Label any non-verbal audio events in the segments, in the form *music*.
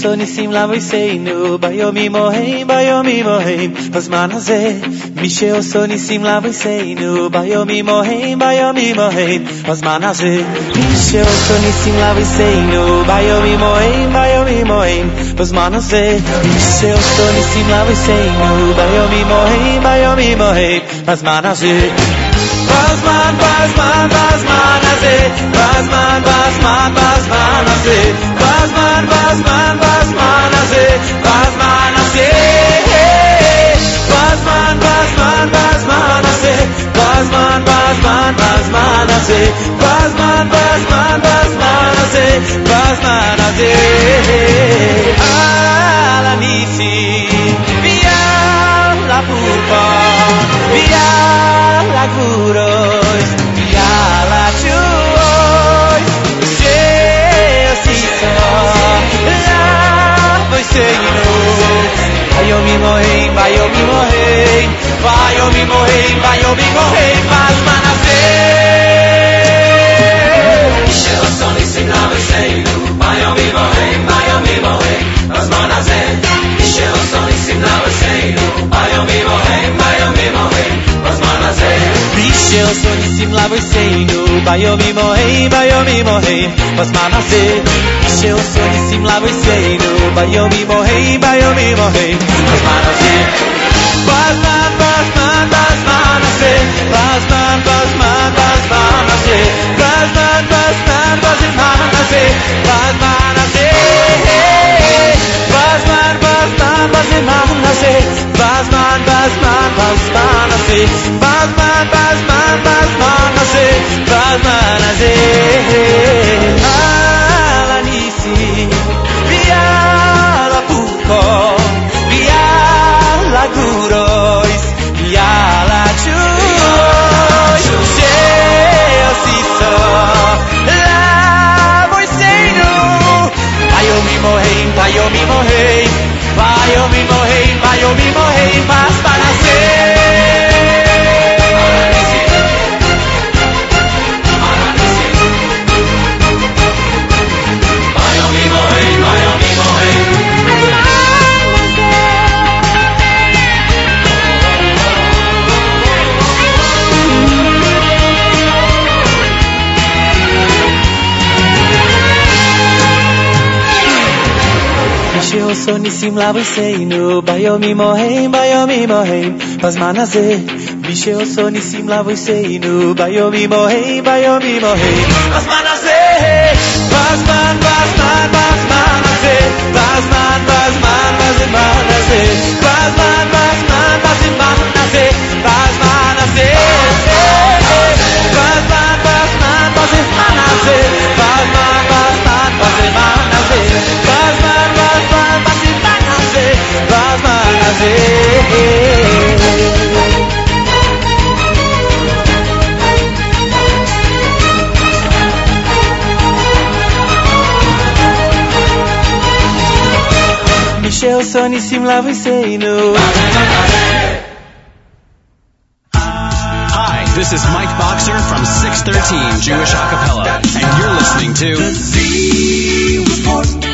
שעושו ניסים לאבויסנו ביומים ההם ביומים ההם בזמן הזה מי שעושו ניסים לאבויסנו ביומים ההם ביומים ההם בזמן הזה מי שעושו ניסים לאבויסנו ביומים ההם ביומים ההם בזמן הזה מי שעושו ניסים לאבויסנו ביומים ההם ביומים ההם בזמן הזה Batman, Batman, Batman hace, Batman, Batman, Batman hace, Batman, Batman, Batman hace, Batman hace, Batman, Batman, Batman hace, Batman, Batman, Batman hace, Batman, Batman, Batman hace, Batman hace, Alanisi, viaja. pupa Biarlah guroy Biarlah cuoy Jessica La voy seguindo Vai eu me morrer, vai eu me morrer Vai eu me morrer, vai eu me morrer Faz manafei Shelo son isim la vei mają mimo hej, mają mimo hej, pozmana sej. Prišiel som si mlavoj sejnu, bajo mimo hej, bajo mimo hej, pozmana sej. Prišiel som si mlavoj sejnu, bajo mimo hej, bajo mimo hej, pozmana sej. Pozman, pozman, pozmana sej, pozman, pozman, pozmana sej, pozman, pozman, pozmana sej, pozman, Basman Basman Basman Was Basman Basman Basman was Basman das sieht. Was man, was man, was man das sieht. Was Morrer, vai eu me morrer, vai eu me morrer, vai eu me morrer, mas vai so nisim lavo seinu bayo mi mohem bayo mi mohem pas manaze bishe so nisim lavo seinu bayo mi mohem bayo mi mohem pas manaze pas man pas man pas manaze pas man pas man pas manaze pas man pas man pas manaze pas manaze pas man pas man pas manaze pas man Seem say no. Hi, this is Mike Boxer from 613 Jewish Acapella, and you're listening to The Report.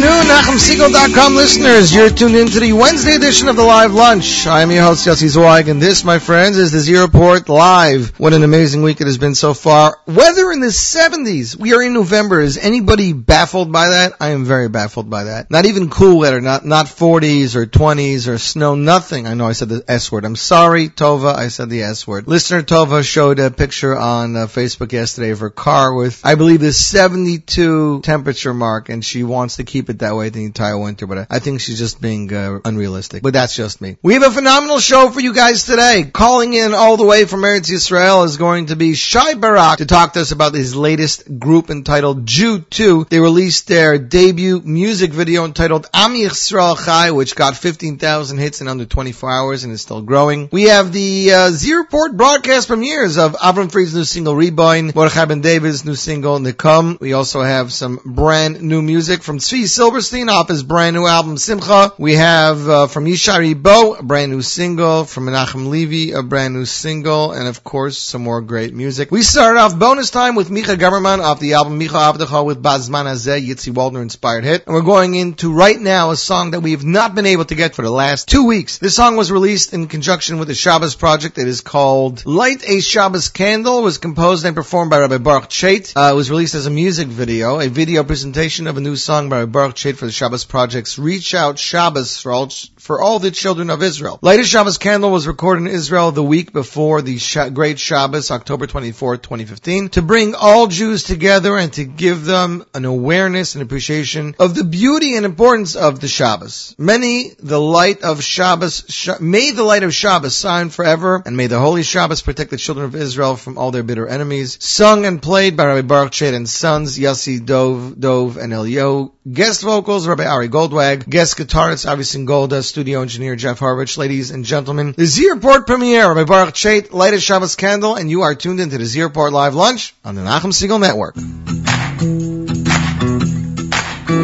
Afternoon, NachumSegal.com listeners. You're tuned in to the Wednesday edition of the Live Lunch. I'm your host, Yossi Zweig, and this, my friends, is the Z Report Live. What an amazing week it has been so far. Weather in the 70s. We are in November. Is anybody baffled by that? I am very baffled by that. Not even cool weather, not, not 40s or 20s or snow, nothing. I know I said the S word. I'm sorry, Tova, I said the S word. Listener Tova showed a picture on uh, Facebook yesterday of her car with, I believe, the 72 temperature mark, and she wants to keep it that way the entire winter, but I, think she's just being uh, unrealistic. But that's just me. We have a phenomenal show for you guys today. Calling in all the way from Eretz Yisrael is going to be Shai Barak to talk to us about his latest group entitled Jew 2. They released their debut music video entitled Am Yisrael Chai, which got 15,000 hits in under 24 hours and is still growing. We have the uh, Z Report broadcast premieres of Avram Fried's new single Reborn, Mordechai Ben David's new single Nikum. We also have some brand new music from Tzvi Silverstein off his brand new album Simcha. We have uh, from Yishai Ribo, a brand new single, from Menachem Levy, a brand new single, and of course some more great music. We started off bonus time with Micha Gamerman off the album Micha Avdecha with Bazman Azeh, Yitzi Waldner inspired hit. And we're going into right now a song that we have not been able to get for the last two weeks. This song was released in conjunction with the Shabbos project. It is called Light a Shabbos Candle. It was composed and performed by Rabbi Baruch Chait. Uh, it was released as a music video, a video presentation of a new song by Rabbi Baruch Chait for the Shabbos project's Reach Out Shabbos for all, for all the children of Israel. Light a Shabbos Candle was recorded in Israel the week before the Great Shabbos, October 24, 2015, to bring all Jews together and to give them an awareness and appreciation of the beauty and importance of the Shabbos. Many, the light of Shabbos, sh- may the light of Shabbos shine forever, and may the holy Shabbos protect the children of Israel from all their bitter enemies. Sung and played by Rabbi Baruch Chait and sons, Yossi Dov, Dov, and Elio. Guest vocals, Rabbi Ari Goldwag. Guest guitarist, Avi Singolda. Studio engineer, Jeff Harvich. Ladies and gentlemen, the Z Report premiere, Rabbi Baruch Chait, light a Shabbos candle, and you are tuned into the Z Report live lunch on the Nachum Segal Network.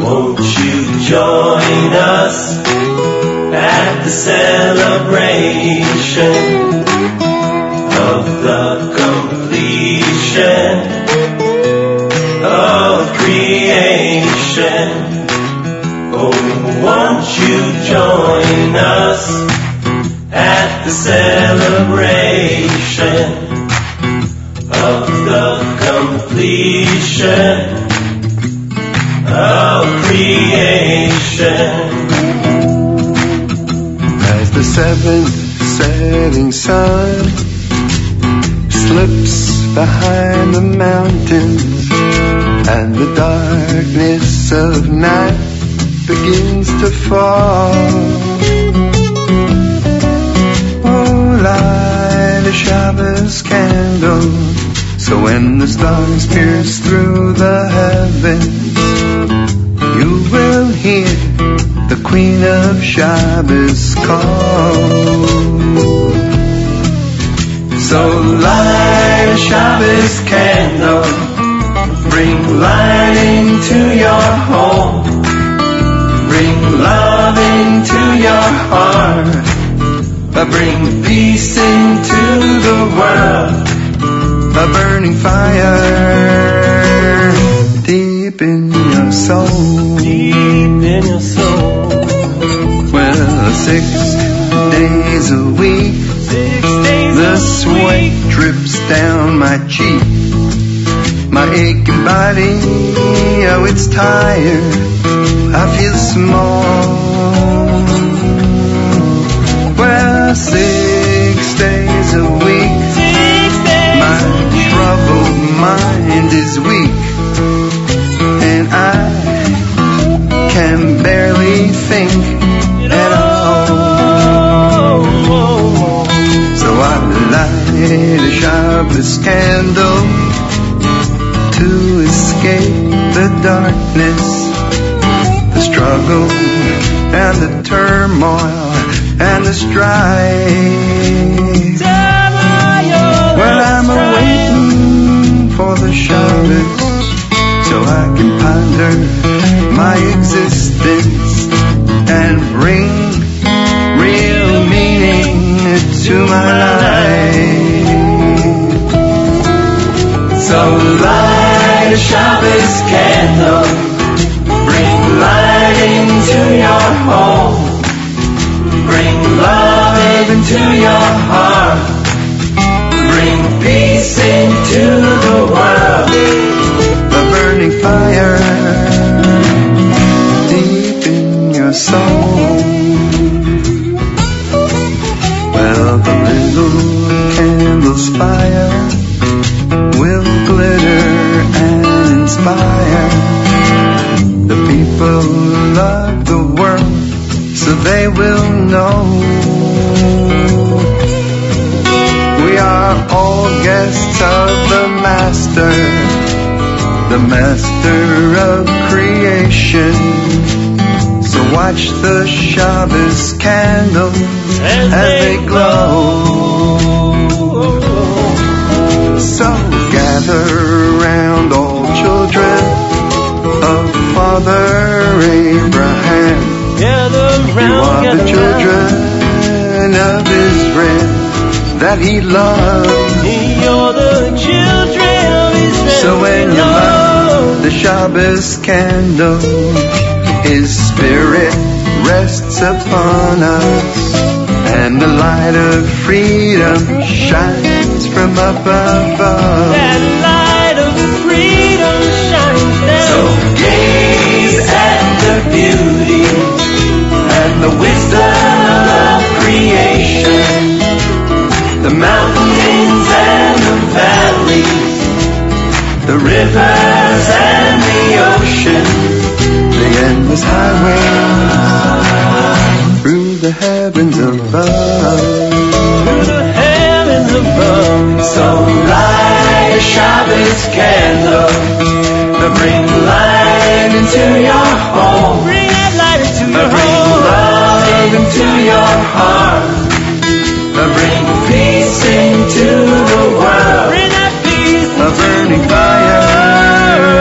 Won't you join us at the celebration of the completion of creation? Oh, won't you join us at the celebration of the completion of creation? As the seventh setting sun slips behind the mountains and the darkness of night begins to fall. Oh, light a Shabbos candle so when the stars pierce through the heavens you will hear the Queen of Shabbos call. So light a Shabbos candle, bring light into your home, bring love into your heart, Uh, bring peace into the world. a burning fire deep in your soul. Deep in your soul, Well, six days a week, six days the sweat week. drips down my cheek. My aching body, oh, it's tired. I feel small. Well, six days a week, my troubled mind is weak, and I can barely think at all. So I light a Shabbos candle to escape the darkness, struggle and the turmoil and the strife. Well, I'm waiting for the Shabbos so I can ponder my existence and bring real meaning to my life. So light a Shabbos candle, home. Bring love into your heart. Bring peace into the world. A burning fire deep in your soul. Well, the little candle's fire will glitter and inspire the people love they will know. We are all guests of the Master, the Master of creation. So watch the Shabbos candles as they glow. So gather around all children of Father Abraham. You are the children of Israel that he loved. You're the children of Israel. So when you light the Shabbos candle, his spirit rests upon us, and the light of freedom shines from up above. That light of freedom shines down. So gaze at the beauty the wisdom of creation. The mountains and the valleys, the rivers and the ocean. The endless highway through the heavens above. through the heavens above. So light a Shabbos candle to bring light into your home. Into your heart. Bring peace into the world. Bring that peace a burning fire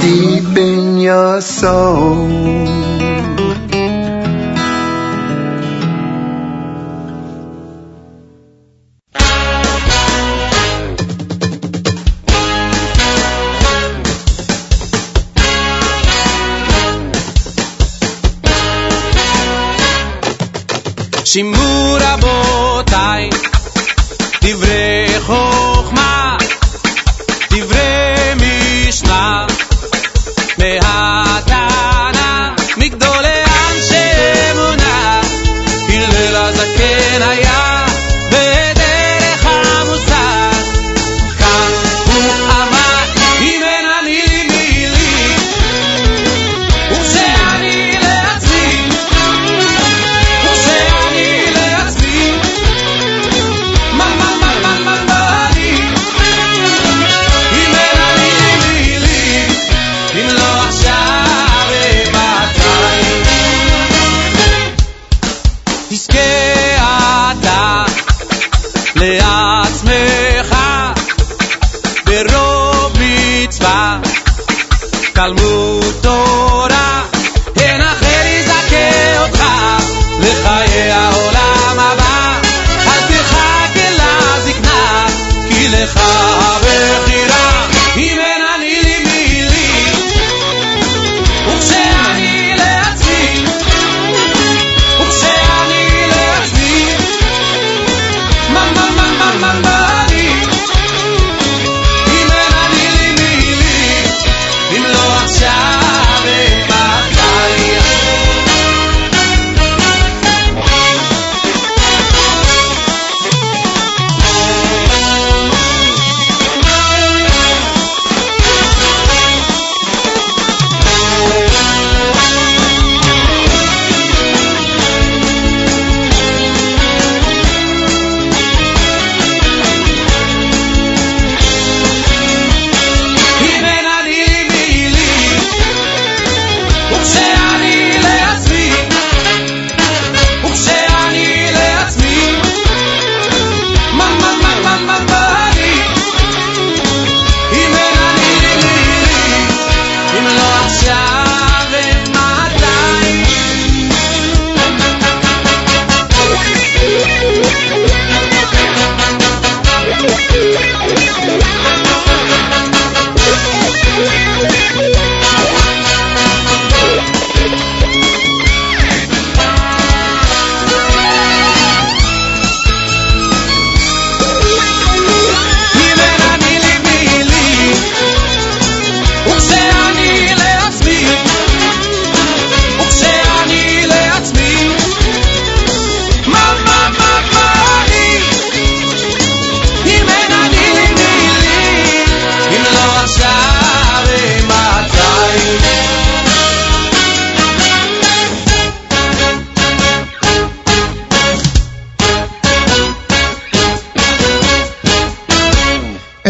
deep in your soul.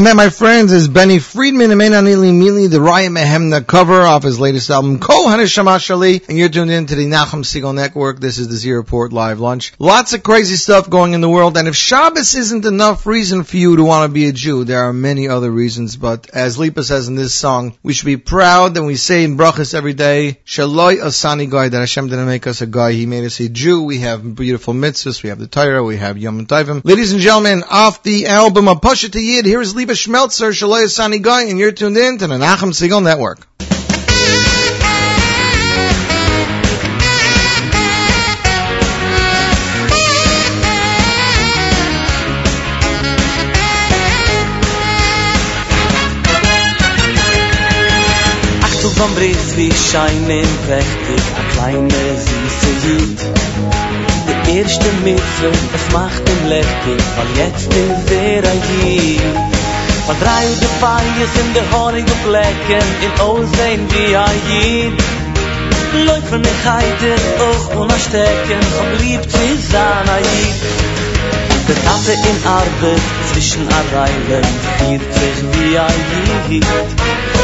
And that, my friends, is Benny Friedman, Amen Anili Mili, the Ryan Mehemna cover of his latest album, Kol Shali. And you're tuned in to the Nachum Segal Network. This is the Z Report Live Lunch. Lots of crazy stuff going in the world. And if Shabbos isn't enough reason for you to want to be a Jew, there are many other reasons. But as Lipa says in this song, we should be proud that we say in brachas every day, Shaloi Asani Goy, that Hashem didn't make us a guy, He made us a Jew. We have beautiful mitzvahs, we have the Torah, we have Yom Tovim. Ladies and gentlemen, off the album of Poshiter Yid, here is Lipa Schmeltzer, Shaloi Asani Goy, and you're tuned in to the Nachum Segal Network. Vom Brief wie scheinen prächtig a kleine süße Jid Der erste Mitzwe, es macht ihn lächtig weil jetzt ist er ein Jid Von drei de Feiers in der horige Flecken in Ozeen wie ein Jid von mich heiter auch unerstecken Vom lieb zu sein ein Jid Der Tate in Arbeit zwischen Arreilen Viert sich wie ein Jid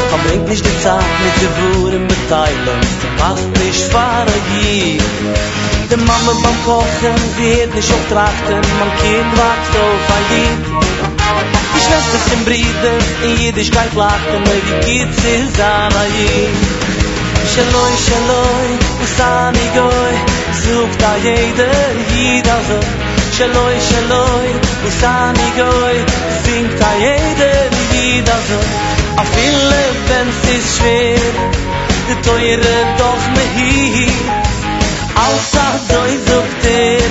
Komm, bringt nicht die Zeit mit den Wuren beteilen Sie passt nicht fahre hier. Die Mama beim Kochen wird nicht auftrachten Mein Kind wächst auf ein Jid Die Schwester sind Brüder In Jiddischkeit lachten Weil wie geht's an ein Jid Shaloi, shaloi, usani goi Sucht a jeder Jid also שלוי שלוי ניסני גוי פינק תא ידע די גיד עזו אפיל לבן סיס שוויר די תויר דוח מהיר אל סעד דוי זוקטר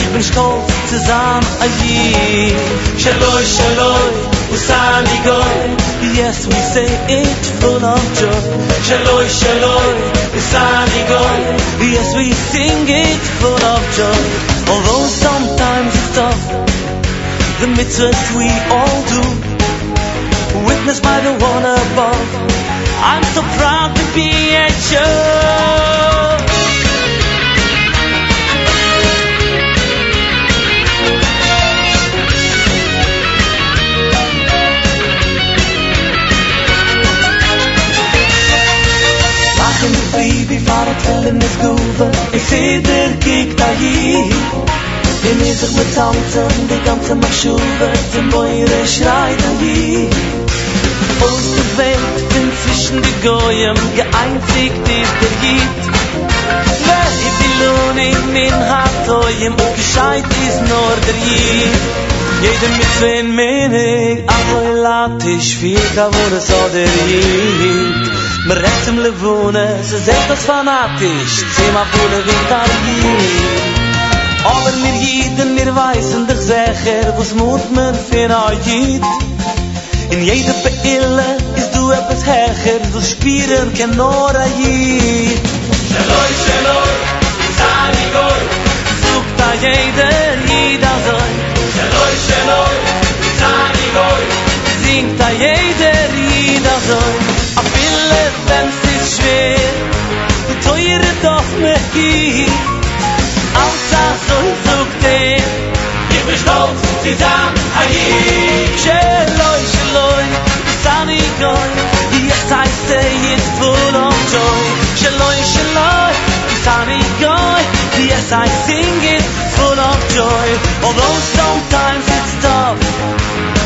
איבן שקול צזם עגיר שלוי שלוי usani goy yes we say it full of joy shaloi shaloi usani goy yes we sing it full of joy although sometimes it's tough the mitzvahs we all do witnessed by the one above. I'm so proud to be a Jew. gewalt fillen mit Guven Ich seh dir kiek da hi Wir nehmen sich mit Tanzen, die ganze Maschuwe Zum Beure schreit da hi Aus der Welt, bin zwischen die Goyen Geeinzigt ist der Gitt Wer ist die Lohne in mein Hartoyen Und gescheit ist nur der Jid Jede mit zwein Menig Aber er lad dich, wie ich habe, wo das der Jid Mir redt im Lewone, ze zegt das fanatisch, zi ma bune wie Tarkin. Aber mir jiden, mir weissen dich sicher, was moot mir fin a jid. In jede Peille is du ebbes hecher, du spieren ken nor a jid. Shaloi, shaloi, izani goi, zoogt a jede jid a zoi. Shaloi, shaloi, izani goi, zingt a jede jid a zoi. Wenn's ist schwer, die teure doch mich hier. Außer so sucht er, Ich bin stolz, zusammen, ayi Shaloi, shaloi, sunny goy. Yes, I say it full of joy. Shaloi, shaloi, sunny goy. Yes, I sing it full of joy. Although sometimes it's tough,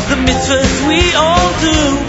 the mitzvahs we all do,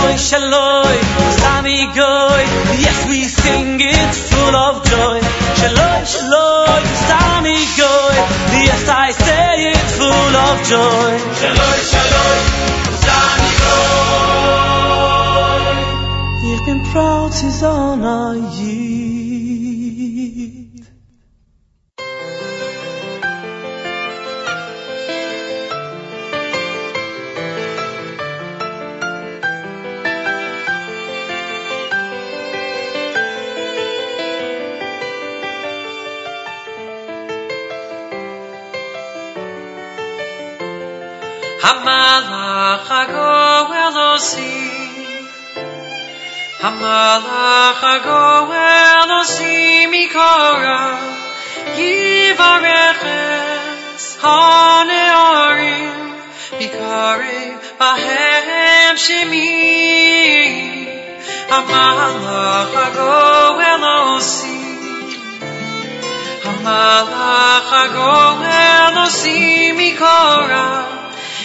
Shaloi, Shaloi, Sami Goy. Yes, we sing it full of joy. Shaloi, Shaloi, Sami Goy. Yes, I say it full of joy. Shaloi, shaloi, usani goy. Ich bin proud, sie Zona Hamalach hago Elosi. Hamalach hago Elosi mikora. Yivareches hanearim bikarim bahem shemi. Hamalach hago Elosi. Hamalach hago Elosi mikora.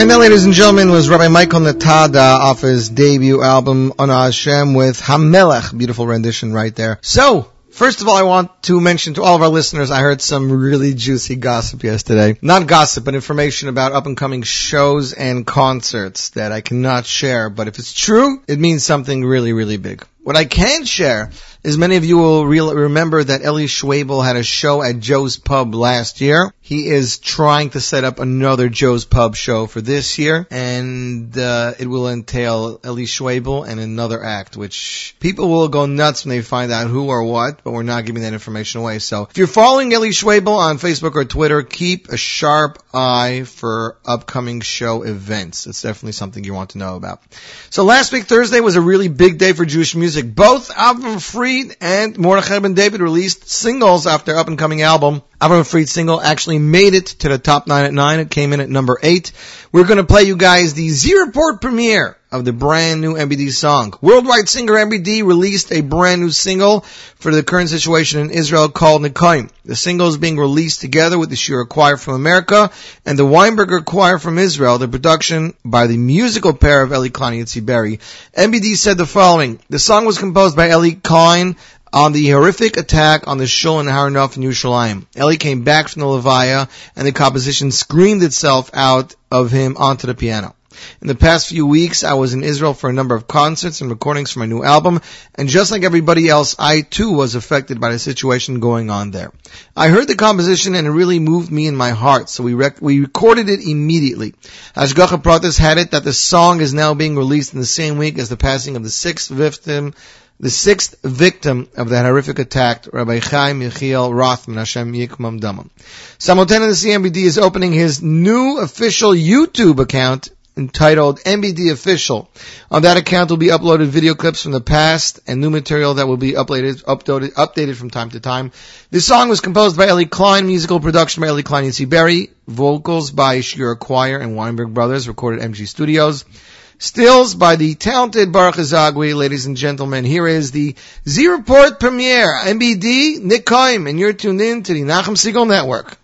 And that, ladies and gentlemen, was Rabbi Michael Netada off his debut album, On Hashem, with Hamelech. Beautiful rendition right there. So, First of all, I want to mention to all of our listeners, I heard some really juicy gossip yesterday. Not gossip, but information about up and coming shows and concerts that I cannot share. But if it's true, it means something really, really big. What I can share is many of you will remember that Eli Schwebel had a show at Joe's Pub last year. He is trying to set up another Joe's Pub show for this year, and uh, it will entail Eli Schwebel and another act, which people will go nuts when they find out who or what, but we're not giving that information away. So if you're following Eli Schwebel on Facebook or Twitter, keep a sharp eye for upcoming show events. It's definitely something you want to know about. So last week, Thursday, was a really big day for Jewish music. Both Avram Fried and Mordechai Ben David released singles after up and coming album. Avram Fried's single actually made it to the top nine at nine. It came in at number eight. We're going to play you guys the Z Report premiere of the brand new MBD song. Worldwide singer MBD released a brand new single for the current situation in Israel called Nikoim. The single is being released together with the Shira Choir from America and the Weinberger Choir from Israel, the production by the musical pair of Eli Klein and Yitzi Berry. MBD said the following, the song was composed by Eli Klein on the horrific attack on the shul in Har Nof in Yerushalayim. Eli came back from the Levaya and the composition screamed itself out of him onto the piano. In the past few weeks, I was in Israel for a number of concerts and recordings for my new album, and just like everybody else, I too was affected by the situation going on there. I heard the composition and it really moved me in my heart, so we rec- we recorded it immediately. Ashgacha Pratis had it that the song is now being released in the same week as the passing of the sixth victim the sixth victim of that horrific attack, Rabbi Chaim Yechiel Rothman, Hashem Yikmam Damam. Simultaneously, MBD is opening his new official YouTube account entitled MBD Official. On that account will be uploaded video clips from the past and new material that will be uploaded, updated, updated from time to time. This song was composed by Eli Klein, musical production by Eli Klein and C. Berry, vocals by Shira Choir and Weinberg Brothers, recorded at MG Studios. Stills by the talented Baruch Azagwi, ladies and gentlemen. Here is the Z Report premiere, MBD, Nick Kaim, and you're tuned in to the Nachum Segal Network.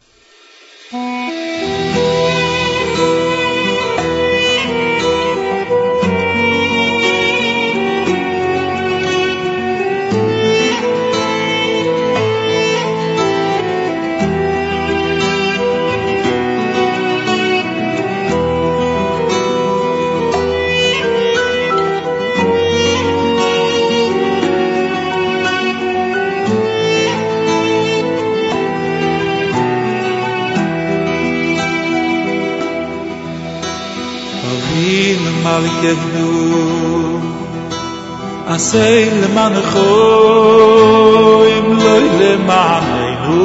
mal kehdu asay le man kho im le le ma meinu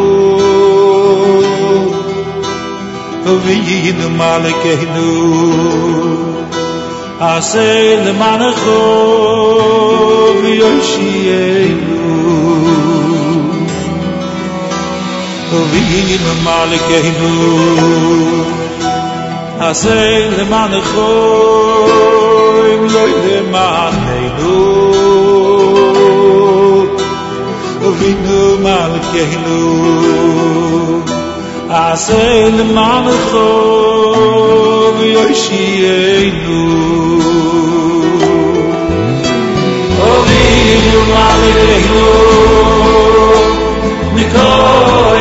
o vi yin de mal kehdu asay le man kho vi o shi e nu o vi yin de mal kehdu Asay le man khoy im lo ide ma nei du Vinu mal kehlu Asay le man khoy mal Nikoy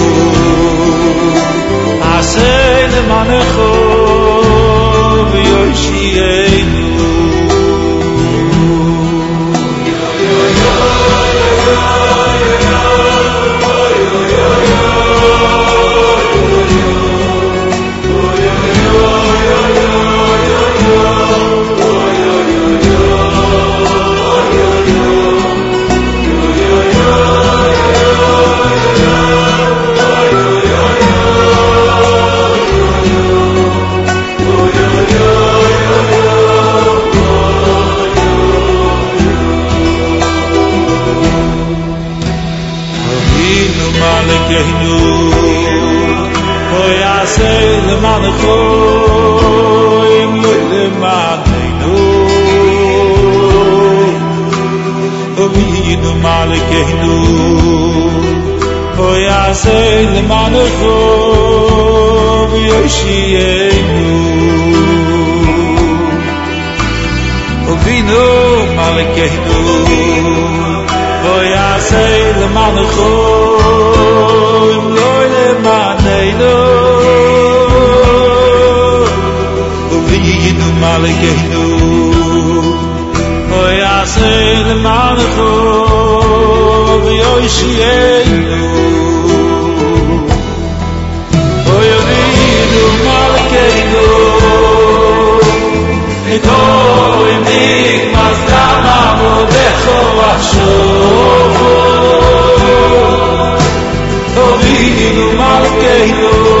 Eloheinu Koya sei le man ko im le man Eloheinu O vidu mal ke nu Koya sei le man ko O vidu. malikenu oy asel malchu oy shienu oy vidu malikenu eto im dik mazdama modecho achshovo oy vidu malikenu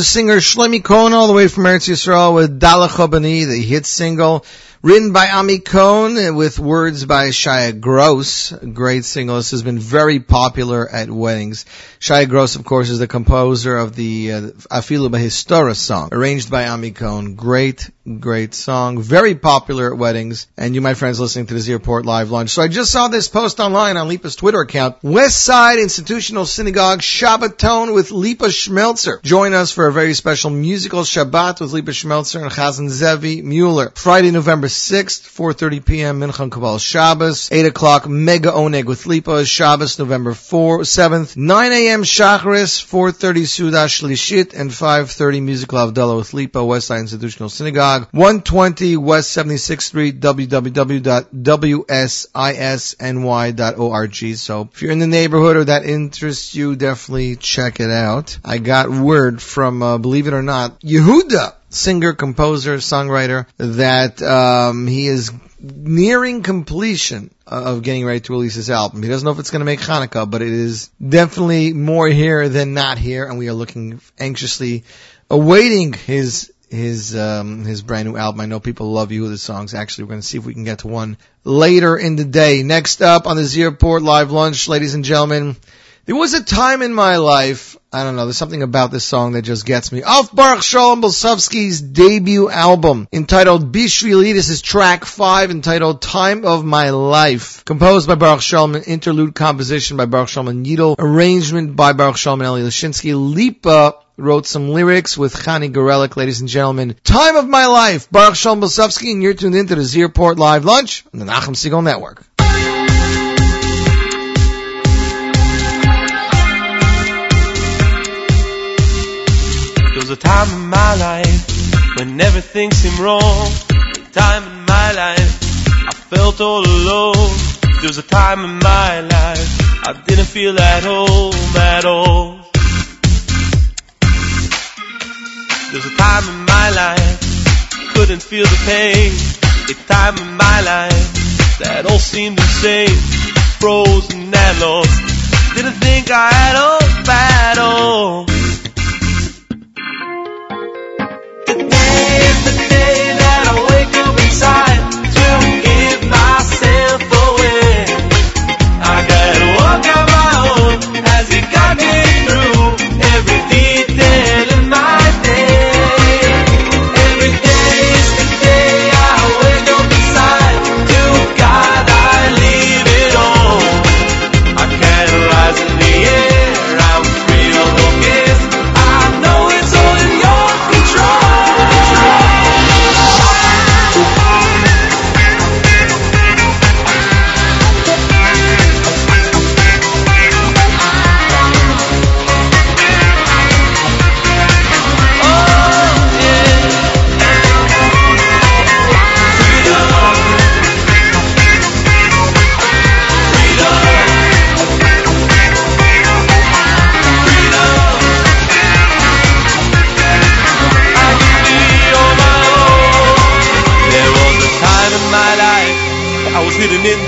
was singer Shlomi Cohen all the way from Eretz Yisrael with Dalach Bani, the hit single, written by Ami Cohen with words by Shia Gross. Great single. This has been very popular at weddings. Shia Gross, of course, is the composer of the uh, Afilu Bahistora song, arranged by Ami Cohen. Great, great song. Very popular at weddings. And you, my friends, listening to this Airport Live Lunch. So I just saw this post online on Lipa's Twitter account. West Side Institutional Synagogue Shabbaton with Lipa Schmeltzer. Join us for a very special musical Shabbat with Lipa Schmeltzer and Chazan Zevi Mueller. Friday, November 6th, 4.30 p.m. Minchon Kabbalah Shabbos. 8 o'clock, Mega Oneg with Lipa. Shabbos, November 4th, 7th. 9 a.m. Shacharis, 4.30 Suda Shlishit, and 5.30 Musical Avdallah with Lipa, West Side Institutional Synagogue. 120 West 76th Street, www.wsisny.org. So if you're in the neighborhood or that interests you, definitely check it out. I got word from, uh, believe it or not, Yehuda, singer, composer, songwriter, that um, he is nearing completion of getting ready to release his album. He doesn't know if it's going to make Hanukkah, but it is definitely more here than not here, and we are looking anxiously awaiting his his um, his brand new album. I know people love you the songs. Actually, we're going to see if we can get to one later in the day. Next up on the Z Report Live Lunch, ladies and gentlemen, there was a time in my life. I don't know. There's something about this song that just gets me. Off Baruch Shalom Bolsovsky's debut album entitled Bishvili. This is track five entitled Time of My Life. Composed by Baruch Shalom, interlude composition by Baruch Shalom and arrangement by Baruch Shalom and Eli Lishinsky. Lipa wrote some lyrics with Chani Gorelik, ladies and gentlemen. Time of My Life, Baruch Shalom Bolsovsky, and you're tuned into the Z Report Live Lunch on the Nachum Segal Network. Was a time in my life when everything seemed wrong. A time in my life I felt all alone. There was a time in my life I didn't feel at home at all. There was a time in my life couldn't feel the pain. A time in my life that all seemed insane, frozen and lost. Didn't think I had hope at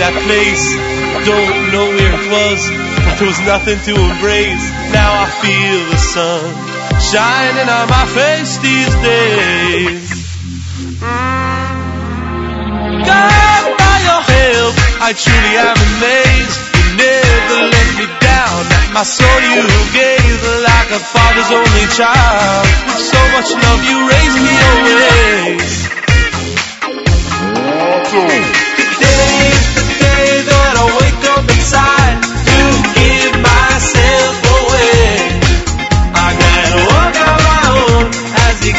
that face. Don't know where it was, but there was nothing to embrace. Now I feel the sun shining on my face these days. God, by your help, I truly am amazed. You never let me down. My soul you gave like a father's only child. With so much love you raised me always.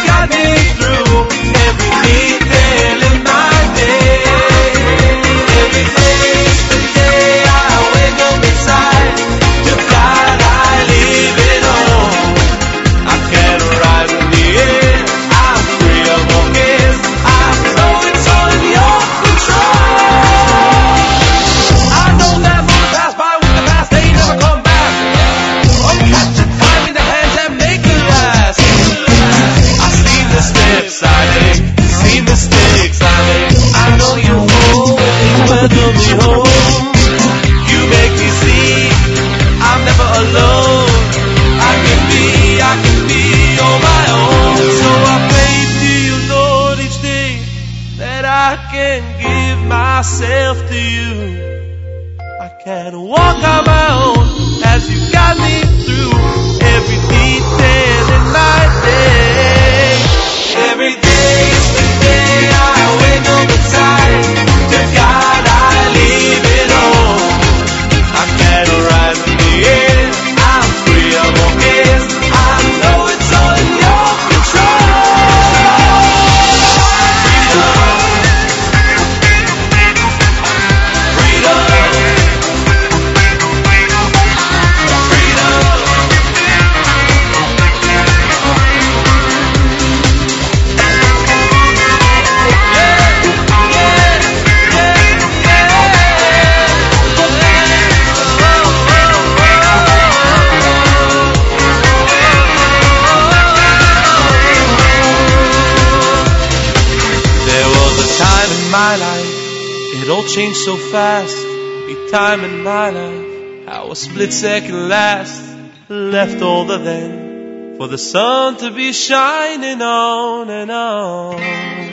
Cadê? fast. Be time in my life, I was split second last. Left all the then for the sun to be shining on and on.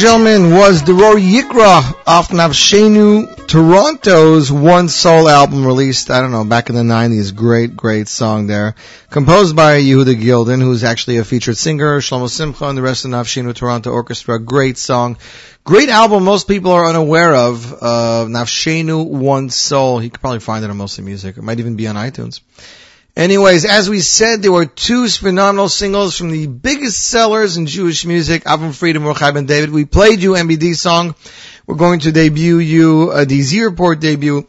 Gentlemen, was the Rory Yikra off Navshenu, Toronto's One Soul album released, I don't know, back in the 90s. Great, great song there. Composed by Yehuda Gilden, who's actually a featured singer, Shlomo Simcha and the rest of Navshenu Toronto Orchestra. Great song. Great album most people are unaware of, uh, Navshenu One Soul. You can probably find it on mostly music. It might even be on iTunes. Anyways, as we said, there were two phenomenal singles from the biggest sellers in Jewish music, Avram Freedom, Rochai Ben David. We played you MBD song. We're going to debut you uh, the Z Report debut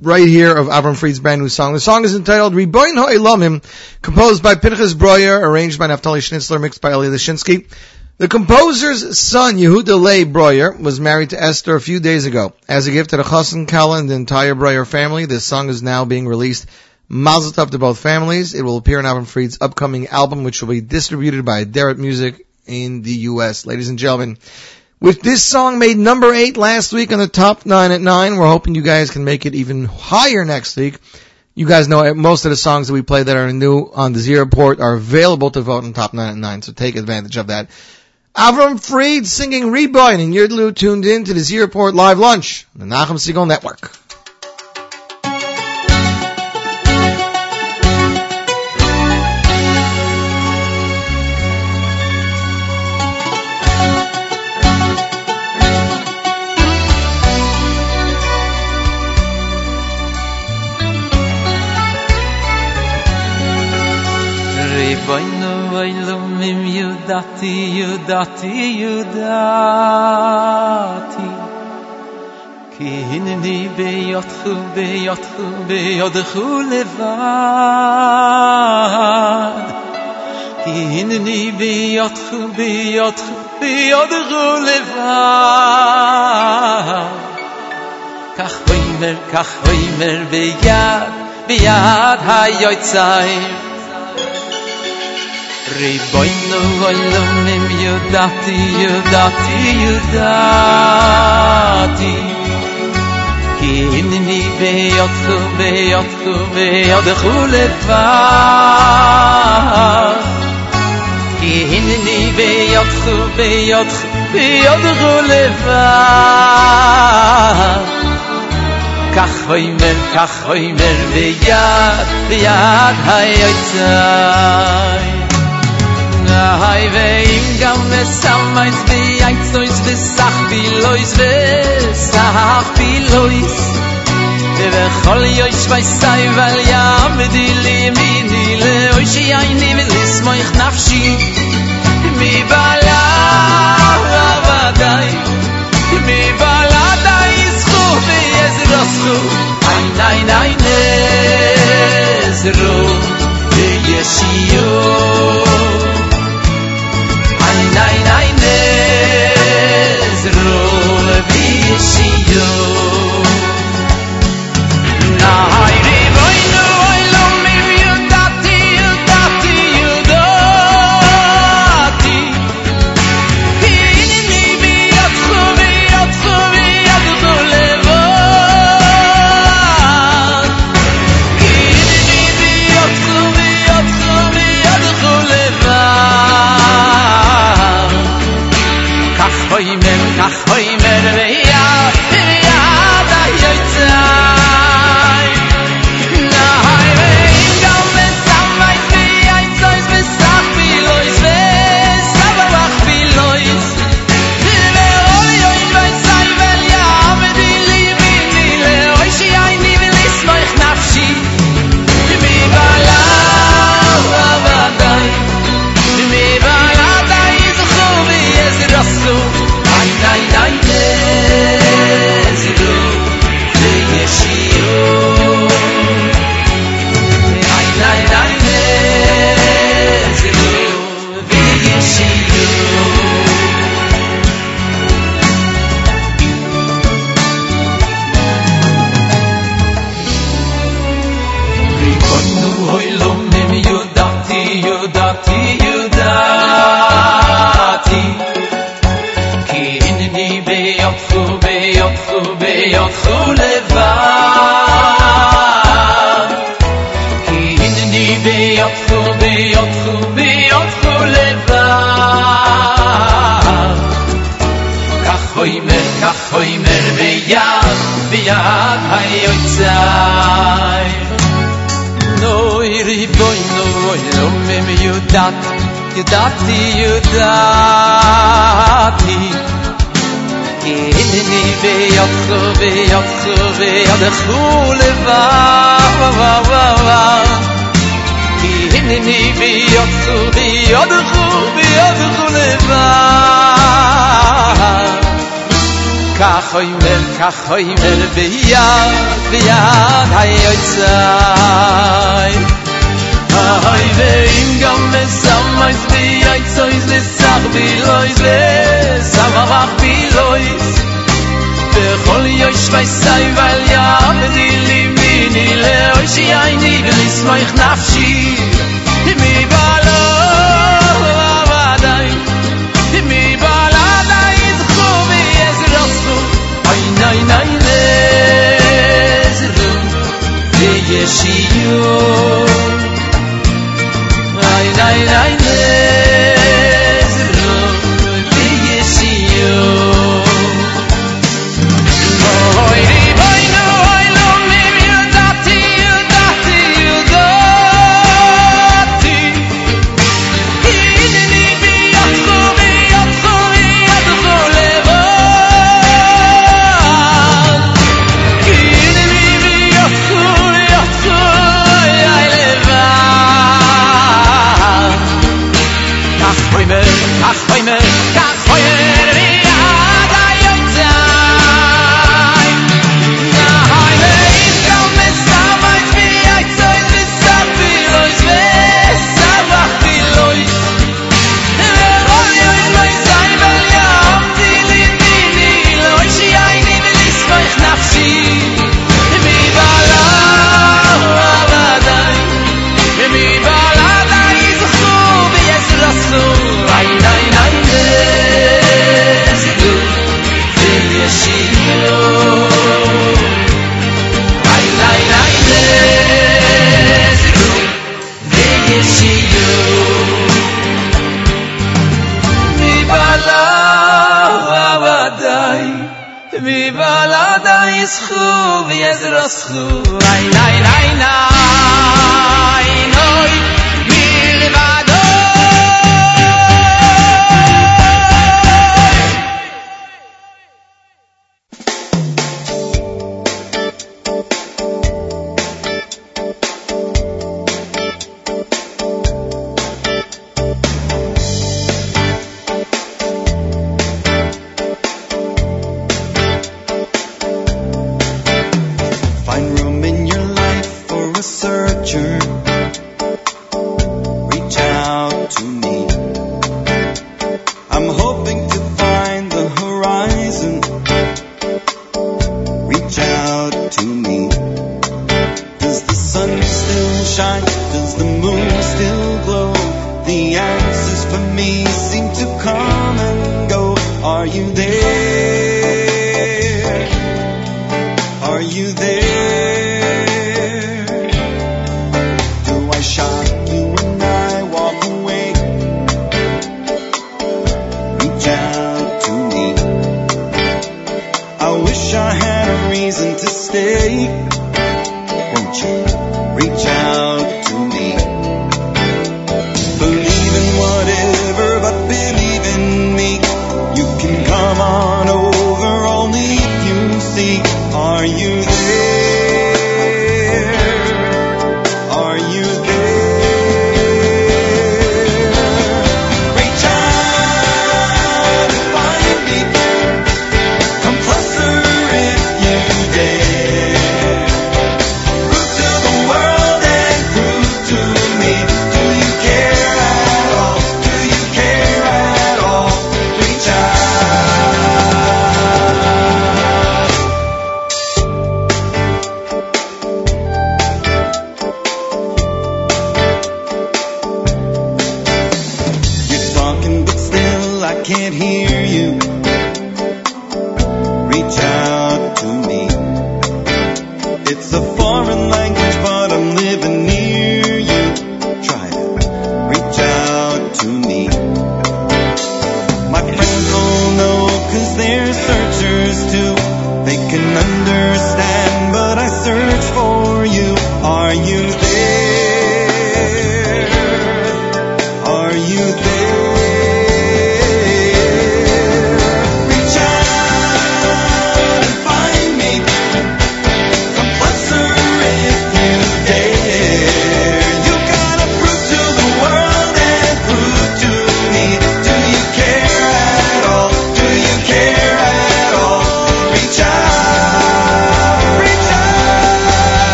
right here of Avram Fried's brand new song. The song is entitled Ribon Ha'olamim, composed by Pinchas Breuer, arranged by Naftali Schnitzler, mixed by Eli Lishinsky. The composer's son, Yehuda Lei Breuer, was married to Esther a few days ago. As a gift to the Chassan Kala and the entire Breuer family, this song is now being released Mazel tov to both families. It will appear on Avram Fried's upcoming album, which will be distributed by Derek Music in the U.S. Ladies and gentlemen, with this song made number eight last week on the top nine at nine, we're hoping you guys can make it even higher next week. You guys know most of the songs that we play that are new on the Z Report are available to vote on top nine at nine, so take advantage of that. Avram Fried singing Ribon, and you're tuned in to the Z Report live lunch on the Nachum Segal Network. Riboynu oilumim yudati, yudati, yudati. Ki hinni beyotchu, beyotchu, beyotchu levad. Ki hinni beyotchu, beyotchu, beyotchu levad. Kach hoimer, kach hoimer, beyad, beyad Riboi no voi no nem io dati io dati Ki in ni be yotsu be yotsu be yotsu be Ki in ni be yotsu be yotsu be yotsu le fa Kach hoy mer kach hoy mer yad be yad hay Hay ve im gam mesam mais bi eins nois bis sach bi lois ve sach bi lois. De ve khol yo shvay sai vel ya mit di li mi di le oi shi ay ni mit lis mo ich nafshi mi bala rabadai mi bala dai skhu bi ez rasku ay nay nay ne zro de yeshiyo Dey dey nez rul vi si yo khoy mer ka khoy mer be ya be ya hay oy sai hay ve im gam me sam mai be ya iz ze sag be loy ze sam va be loy be khol yo shvay sai val ya di li mi ni le oy shi ay ni be lis moy khnafshi mi balo va va dai. sencillo. Ay, ay, ay, ay. Yasnu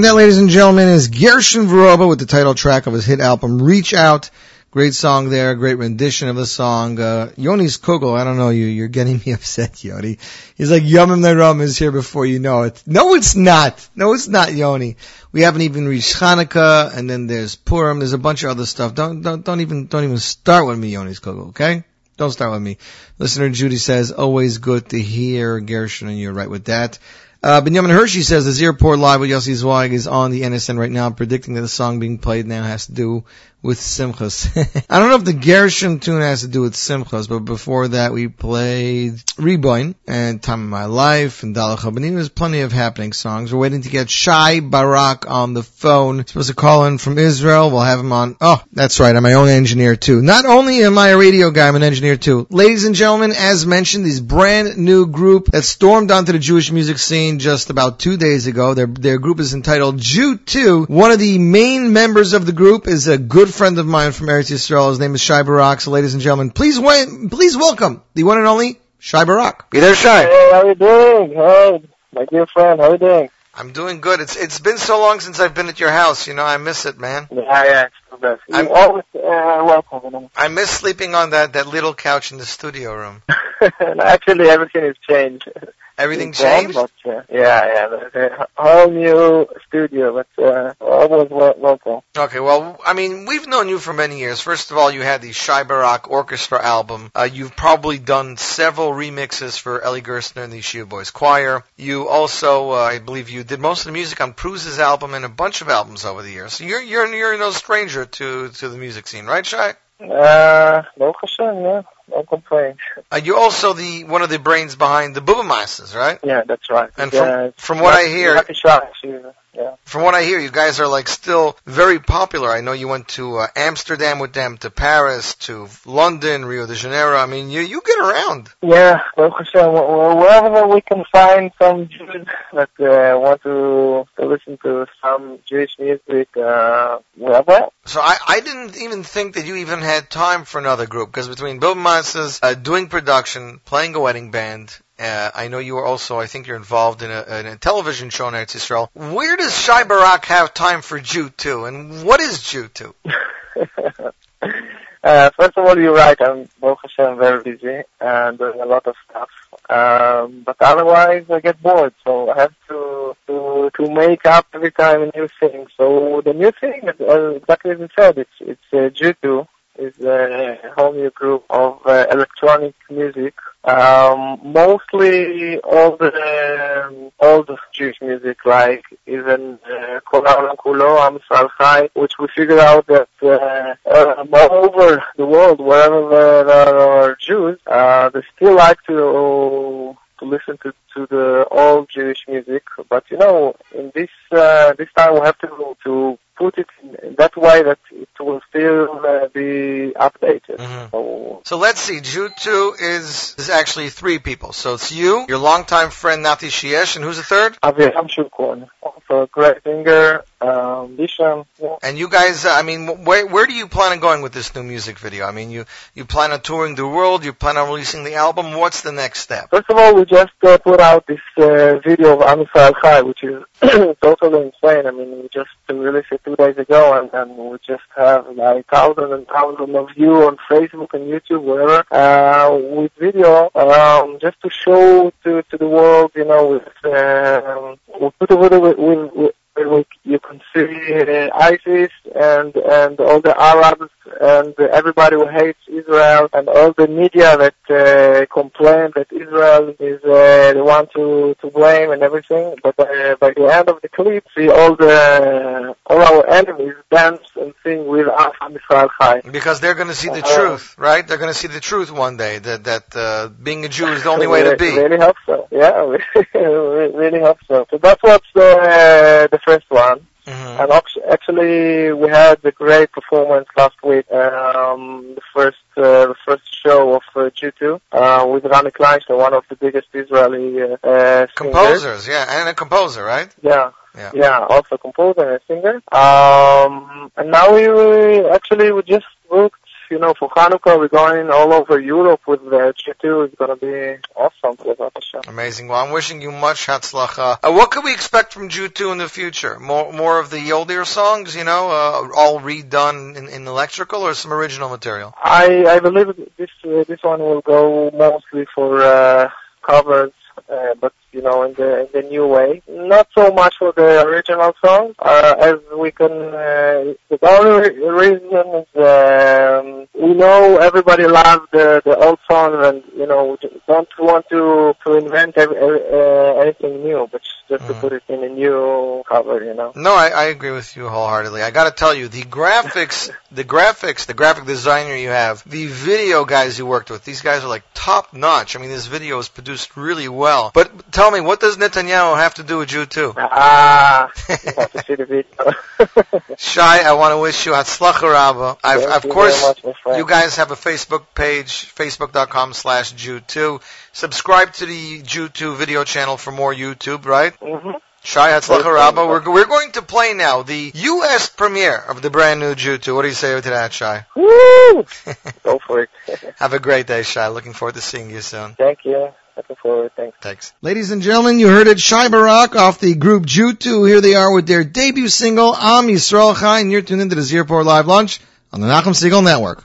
And that, ladies and gentlemen, is Gershon Veroba with the title track of his hit album, Reach Out. Great song there, great rendition of the song. Uh, Yoni's Kugel, I don't know you, you're getting me *laughs* upset, Yoni. He's like, Yomim Neram is here before you know it. No, it's not. No, it's not, Yoni. We haven't even reached Hanukkah, and then there's Purim, there's a bunch of other stuff. Don't, don't, don't even, don't even start with me, Yoni's Kugel, okay? Don't start with me. Listener Judy says, always good to hear Gershon, and you're right with that. Uh, Benjamin Hershey says the Z Report Live with Yossi Zweig is on the NSN right now, predicting that the song being played now has to do with Simchas. *laughs* I don't know if the Gershon tune has to do with Simchas, but before that we played Ribon and Time of My Life and Dalach Habanim. There's plenty of happening songs. We're waiting to get Shai Barak on the phone. Supposed to call in from Israel. We'll have him on. Oh, that's right. I'm my own engineer too. Not only am I a radio guy, I'm an engineer too. Ladies and gentlemen, as mentioned, this brand new group that stormed onto the Jewish music scene just about two days ago. Their, their group is entitled Jew 2. One of the main members of the group is a good friend of mine from Eretz Yisrael. His name is Shai Barak. So ladies and gentlemen, please wa- please welcome the one and only Shai Barak. Be there, Shai. Hey, how you doing? Hey, my dear friend, how you doing? I'm doing good. It's it's been so long since I've been at your house. You know, I miss it, man. Yeah, yeah, I'm- You're always uh, welcome. You know. I miss sleeping on that that little couch in the studio room. *laughs* Actually, everything has changed. Everything changed. But, uh, yeah, yeah, a whole new studio, but uh, always wel- welcome. Okay, well, I mean, we've known you for many years. First of all, you had the Shai Barak Orchestra album. Uh, you've probably done several remixes for Eli Gerstner and the Yeshiva Boys Choir. You also, uh, I believe, you did most of the music on Pruz's album and a bunch of albums over the years. So you're you're you're no stranger to to the music scene, right, Shai? Uh, Baruch Hashem, yeah, no complaints. Uh, you're also the one of the brains behind the Bubba Masters, right? Yeah, that's right. And Yeah, from what I hear, shot, yeah. From what I hear, you guys are like still very popular. I know you went to uh, Amsterdam with them, to Paris, to London, Rio de Janeiro. I mean, you you get around. Yeah, Baruch Hashem, wh- wh- wherever we can find some Jews that uh, want to, to listen to some Jewish music, uh, there. So I, I didn't even think that you even had time for another group because between Bill Masters, uh, doing production, playing a wedding band, uh, I know you are also, I think you're involved in a, in a television show in Eretz. Where does Shai Barak have time for Jew 2? And what is Jew 2? *laughs* Uh, first of all, you're right. I'm Baruch Hashem very busy and doing a lot of stuff. Um, but otherwise, I get bored, so I have to to to make up every time a new thing. So the new thing, uh, exactly as you said, it's it's uh, Jutu is a whole new group of uh, electronic music. Um, mostly the um, the Jewish music, like even uh, Kol Ha'olam Kulo, Am Chai, which we figured out that uh, uh, all over the world, wherever there, there are Jews, uh, they still like to to listen to to the old Jewish music. But you know, in this uh, this time we have to go to put it in that way that it will still uh, be updated. So, So let's see. 2 is, is actually three people. So it's you, your longtime friend Nati Shiesh, and who's the third? Aviram Shulkon, also a great singer, um, Bisham. Yeah. And you guys, uh, I mean, where where do you plan on going with this new music video? I mean, you you plan on touring the world, you plan on releasing the album. What's the next step? First of all, we just uh, put out this uh, video of Am Yisrael Chai, which is *clears throat* totally insane. I mean, we just released it two days ago, and, and we just have like thousands and thousands of you on Facebook and YouTube, wherever, uh, with video, um, just to show to to the world, you know, with um, we put a video with, with, with you can see uh, ISIS and and all the Arabs and everybody who hates Israel and all the media that uh, complain that Israel is uh, the one to to blame and everything. But uh, by the end of the clip, see all the all our enemies dance and sing with us on Israel Chai. Because they're going to see the Uh, truth, right? They're going to see the truth one day. That that uh, being a Jew is the only *laughs* way to be. Really hope so. Yeah, *laughs* really hope so. So that's what's the the first one. Mm-hmm. And actually, we had a great performance last week. Um, the first uh, the first show of uh, G2 uh, with Rami Kleinstein, one of the biggest Israeli uh, uh, singers. Composers, yeah, and a composer, right? Yeah. Yeah. Yeah, also composer and singer. Um, and now we we- actually we just booked you know, for Hanukkah, we're going all over Europe with the G2. It's going to be awesome. Amazing. Well, I'm wishing you much hatzlacha. Uh, what could we expect from Jew 2 in the future? More more of the Yoldir songs, you know, uh, all redone in, in electrical or some original material? I I believe this uh, this one will go mostly for uh, covers, uh, but you know, in the in the new way. Not so much for the original song, uh, as we can. Uh, the only reason is um, we know everybody loves the the old song, and you know, don't want to to invent ev- uh, anything new, but just to put it in a new cover. You know. No, I, I agree with you wholeheartedly. I got to tell you, the graphics, *laughs* the graphics, the graphic designer you have, the video guys you worked with, these guys are like top notch. I mean, this video is produced really well. But tell me, what does Netanyahu have to do with you too? Ah, you have to see the video. *laughs* Shai, I want to wish you Hatzlacha Rabba. I've, Thank of you course, much, you guys have a Facebook page, facebook.com slash Jew2. Subscribe to the Jew2 video channel for more YouTube, right? hmm Shai Hatzlacha Rabba. We're, we're going to play now the U.S. premiere of the brand new Jew2. What do you say to that, Shai? Woo! *laughs* Go for it. Have a great day, Shai. Looking forward to seeing you soon. Thank you. Looking forward. Thanks. Thanks. Ladies and gentlemen, you heard it. Shai Barak off the group Jew2. Here they are with their debut single, Am Yisrael Chai, and you're tuned into the Z Report Live Lunch on the Nachum Segal Network.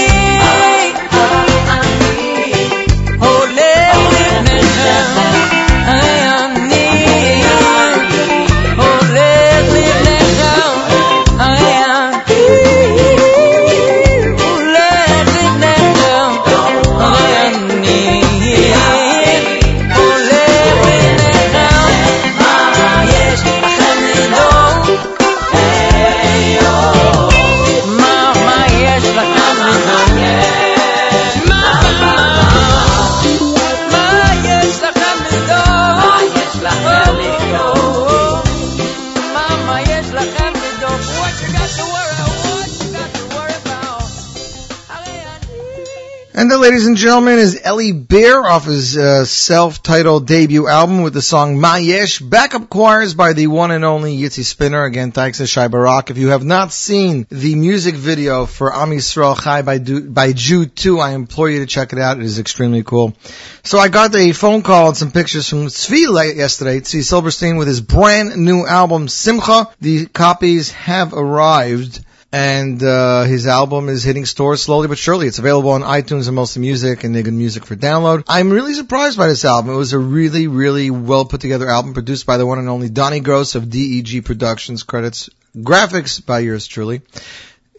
ladies and gentlemen, is Ellie Bear off his uh, self-titled debut album with the song Mayesh. Backup choirs by the one and only Yitzi Spinner. Again, thanks to Shai Barak. If you have not seen the music video for Am Yisrael Chai by, Du- by Jude 2, I implore you to check it out. It is extremely cool. So I got a phone call and some pictures from Tzvi yesterday, Tzvi Silverstein with his brand new album Simcha. The copies have arrived and uh, his album is hitting stores slowly but surely. It's available on iTunes and most of music and Nigun Music for download. I'm really surprised by this album. It was a really, really well put together album produced by the one and only Donnie Gross of DEG Productions. Credits graphics by yours truly.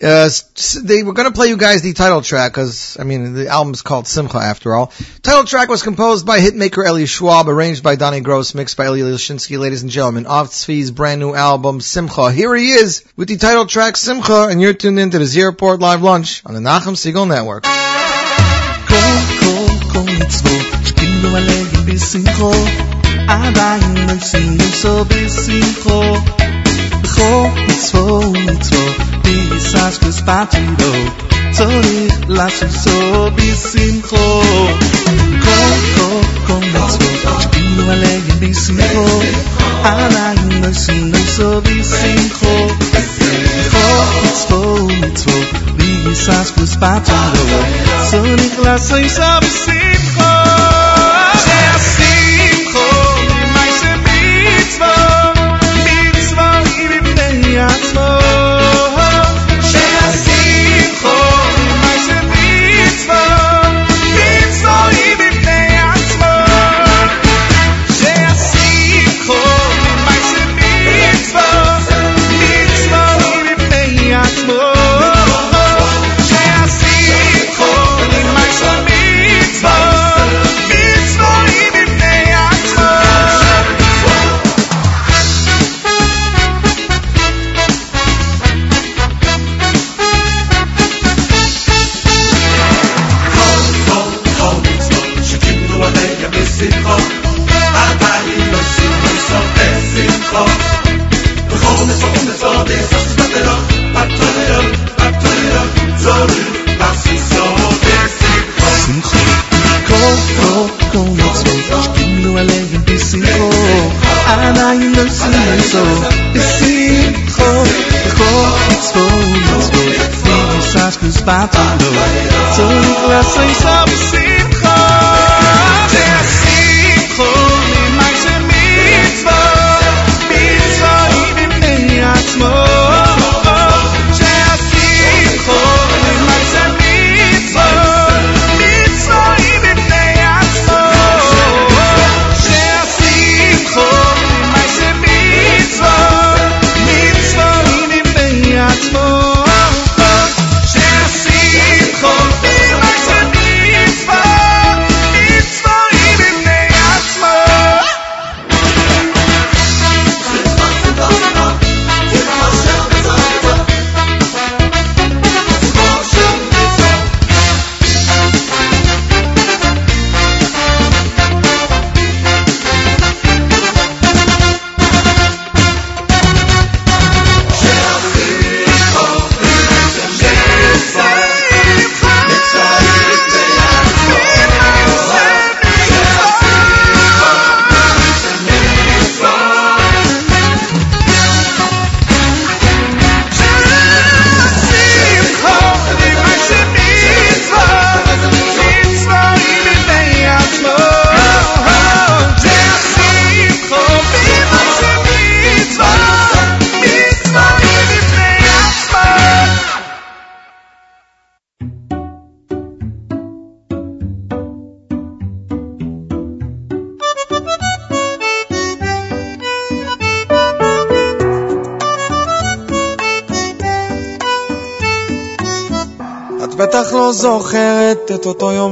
Uh, they were going to play you guys the title track because, I mean, the album is called Simcha after all. Title track was composed by hitmaker Eli Schwebel, arranged by Donnie Gross, mixed by Eli Lishinsky. Ladies and gentlemen, off Tzvi's brand new album Simcha. Here he is with the title track Simcha, and you're tuned into the Z Report Live Lunch on the Nachum Segal Network. pisas kristatiro Zori lasu sobi simcho Kol kol kol mitzvot Shkinu aleim bi simcho Alayin lo sinu sobi simcho Kol mitzvot mitzvot Pisas kristatiro Zori lasu sobi simcho udenfor Rummet for udenfor, det er første stop det op Bak drømmet op, bak drømmet op Så nu, bak sin sovedækse Kom, kom, kom, let's go Stil nu er lægen i sin krog Ah, nej, en løs, en løs, i sin krog Kom, let's go, let's go Lige sagsnes bare til nu Så nu er sig så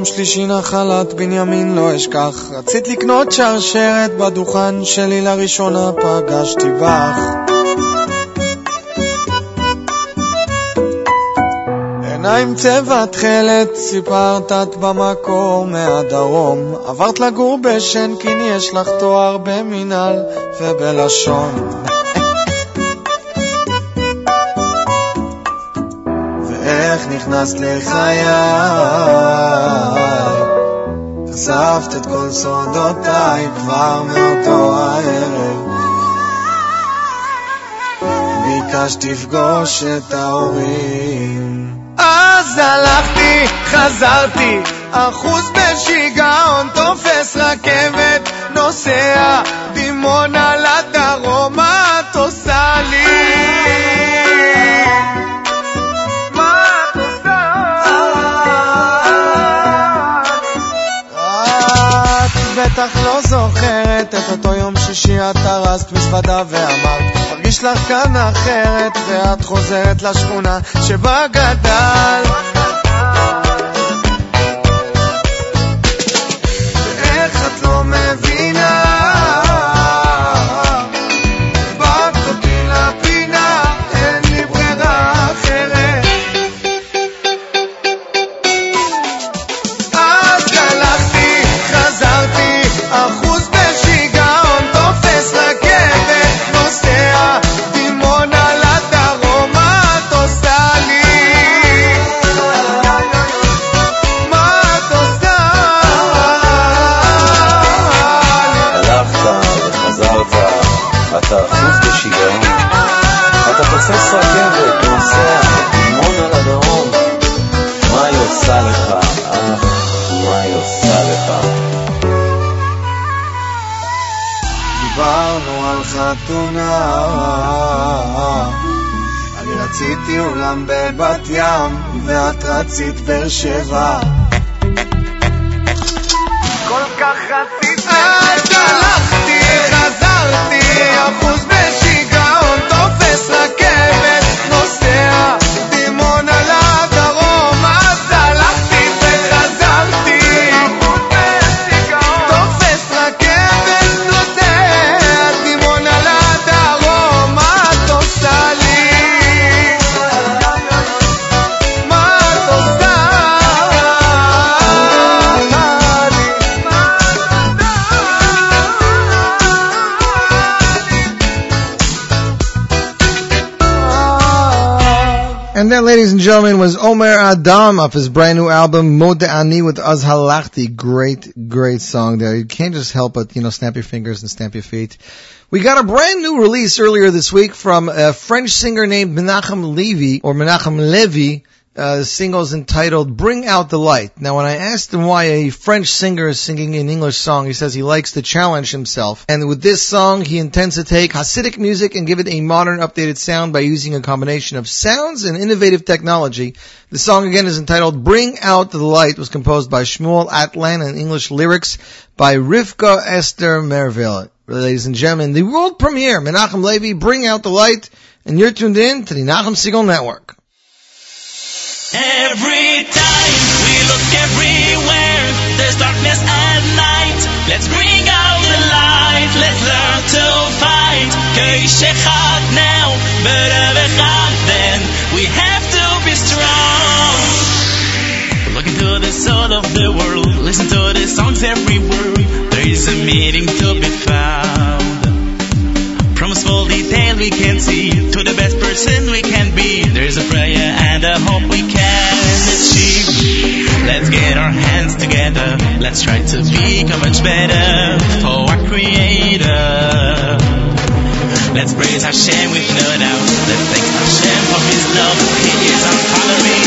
יום שלישי נחלת בנימין לא אשכח. רצית לקנות שרשרת בדוכן שלי לראשונה פגשתי בך. עיניים צבע תכלת, סיפרת את במקור מהדרום. עברת לגור בשנקין, יש לך תואר במינהל ובלשון נכנסת לחיי חשפת את כל סודותיי כבר מאותו הערב. ביקשת לפגוש את ההורים. אז הלכתי, חזרתי, אחוז בשיגעון, תופס רכבת, נוסע, דימונה לדרום, מה את עושה לי? זוכרת את אותו יום שישי את הרסת מזוודה ואמרת מרגיש לך כאן אחרת ואת חוזרת לשכונה שבה גדל Adam off his brand new album, Mode Ani with Az Halachti. Great, great song there. You can't just help but, you know, snap your fingers and stamp your feet We got a brand new release earlier this week from a French singer named Menachem Levy, or Menachem Levy. Uh, the single is entitled Bring Out the Light. Now when I asked him why a French singer is singing an English song, he says he likes to challenge himself. And with this song, he intends to take Hasidic music and give it a modern updated sound by using a combination of sounds and innovative technology. The song again is entitled Bring Out the Light, was composed by Shmuel Atlan and English lyrics by Rivka Esther Merville. Ladies and gentlemen, the world premiere, Menachem Levy, Bring Out the Light, and you're tuned in to the Nachum Segal Network. Every time we look everywhere, there's darkness at night. Let's bring out the light. Let's learn to fight. Keishechad now, but Echad then. We have to be strong. Look into the soul of the world. Listen to the songs every word. There is a meaning to be found. From a small detail we can see to the best person we can be. There's a prayer and a hope we can achieve. Let's get our hands together. Let's try to become much better for our Creator. Let's praise Hashem with no doubt. Let's thank Hashem for His love. He is our Father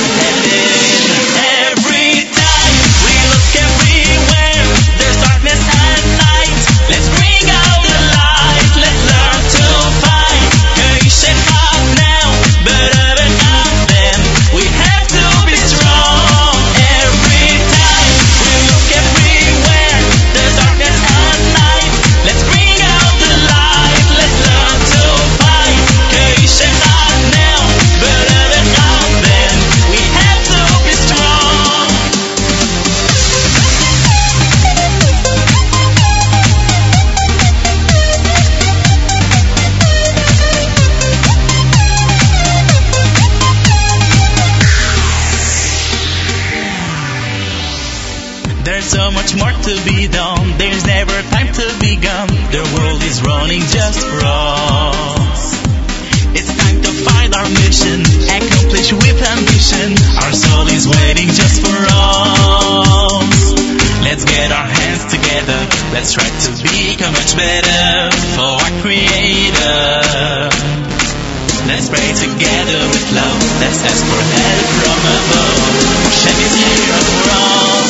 much more to be done. There's never time to be gone. The world is running just for us. It's time to find our mission, accomplish with ambition. Our soul is waiting just for us. Let's get our hands together. Let's try to become much better for our Creator. Let's pray together with love. Let's ask for help from above. Hashem is here for us.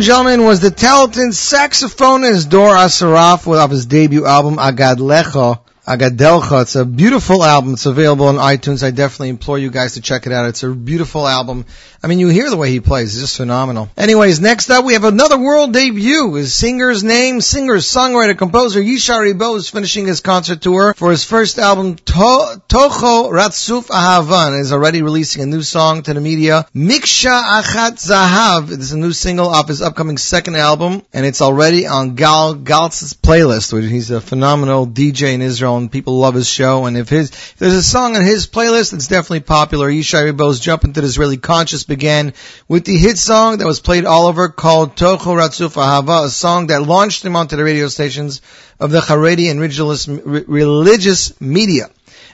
And gentlemen, was the talented saxophonist Dor Asaraf with off his debut album Agad Lecho. Agadelcha. It's a beautiful album. It's available on iTunes. I definitely implore you guys to check it out. It's a beautiful album. I mean, you hear the way he plays. It's just phenomenal. Anyways, next up we have another world debut. His singer's name, singer, songwriter, composer Yishai Ribo is finishing his concert tour for his first album, to- Tocho Ratsuf Ahavan, is already releasing a new song to the media. Miksha Achat Zahav. Is a new single off his upcoming second album, and it's already on Gal Galtz's playlist, which he's a phenomenal DJ in Israel, people love his show. And if his if there's a song on his playlist, it's definitely popular. Yishai Ribo's Jump into the Israeli Conscious began with the hit song that was played all over called Tocho Ratzuf Ahava, a song that launched him onto the radio stations of the Haredi and religious media.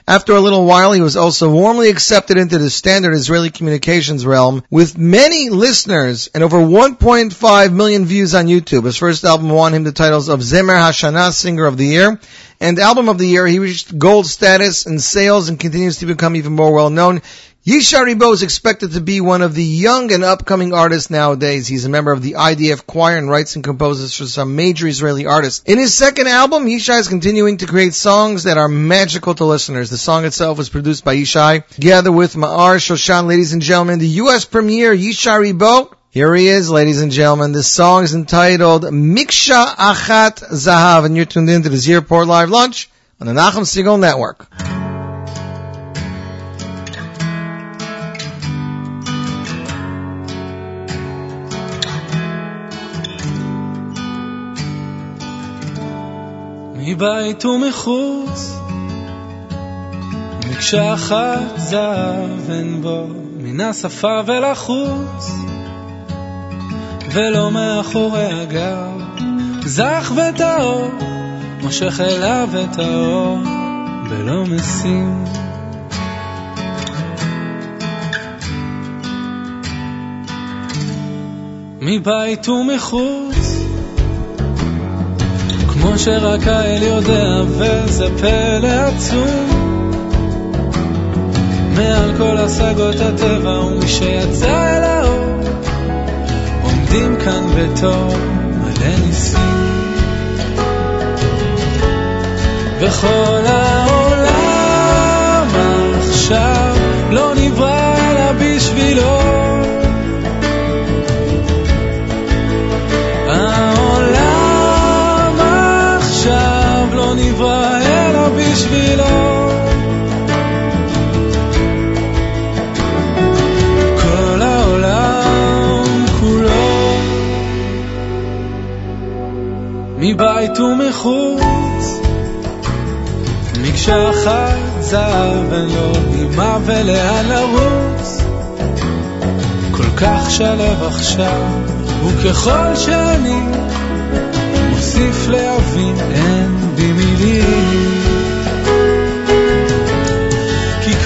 After a little while, he was also warmly accepted into the standard Israeli communications realm with many listeners and over 1.5 million views on YouTube. His first album won him the titles of Zemer Hashana, Singer of the Year, and Album of the Year. He reached gold status in sales and continues to become even more well known. Yishai Ribo is expected to be one of the young and upcoming artists nowadays. He's a member of the IDF choir and writes and composes for some major Israeli artists. In his second album, Yishai is continuing to create songs that are magical to listeners. The song itself was produced by Yishai, together with Ma'ar Shoshan. Ladies and gentlemen, the U.S. premiere, Yishai Ribo. Here he is, ladies and gentlemen. This song is entitled Miksha Achat Zahav, and you're tuned in to the Z Report Live Lunch on the Nachum Segal Network. מבית ומחוץ, מקשה אחת זהב אין בו, מן השפה ולחוץ, ולא מאחורי הגב, זך וטהור, מושך אליו את האור, ולא משים. מבית ומחוץ, כמו שרק האל יודע, וזה פלא עצום. מעל כל השגות הטבע ומי שיצא אל האור, עומדים כאן בתור מלא ניסים. וכל העולם מבית ומחוץ. מקשה אחת זהב אין לו ממה ולאן לרוץ. כל כך שלב עכשיו וככל שאני מוסיף להבין אין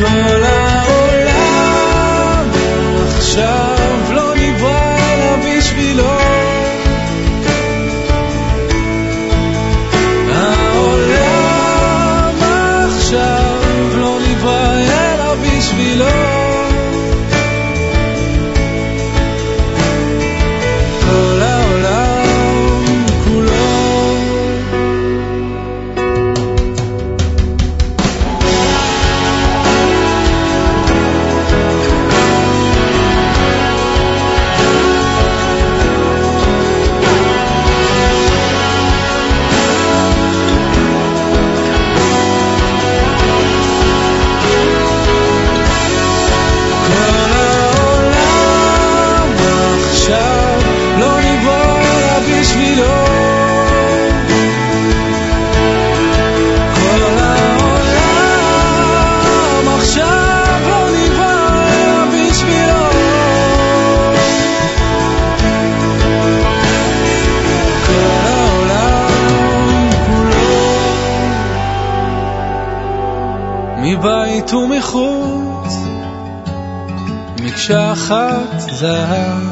control ומחוץ מקשה אחת זהב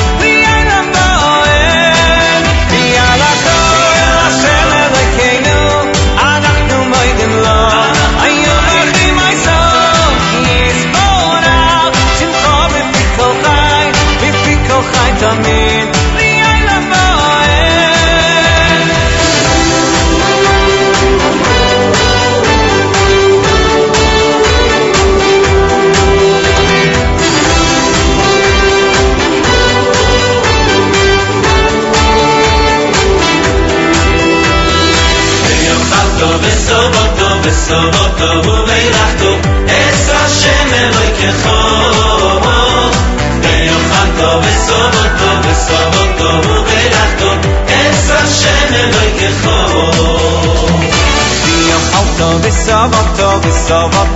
i caminho.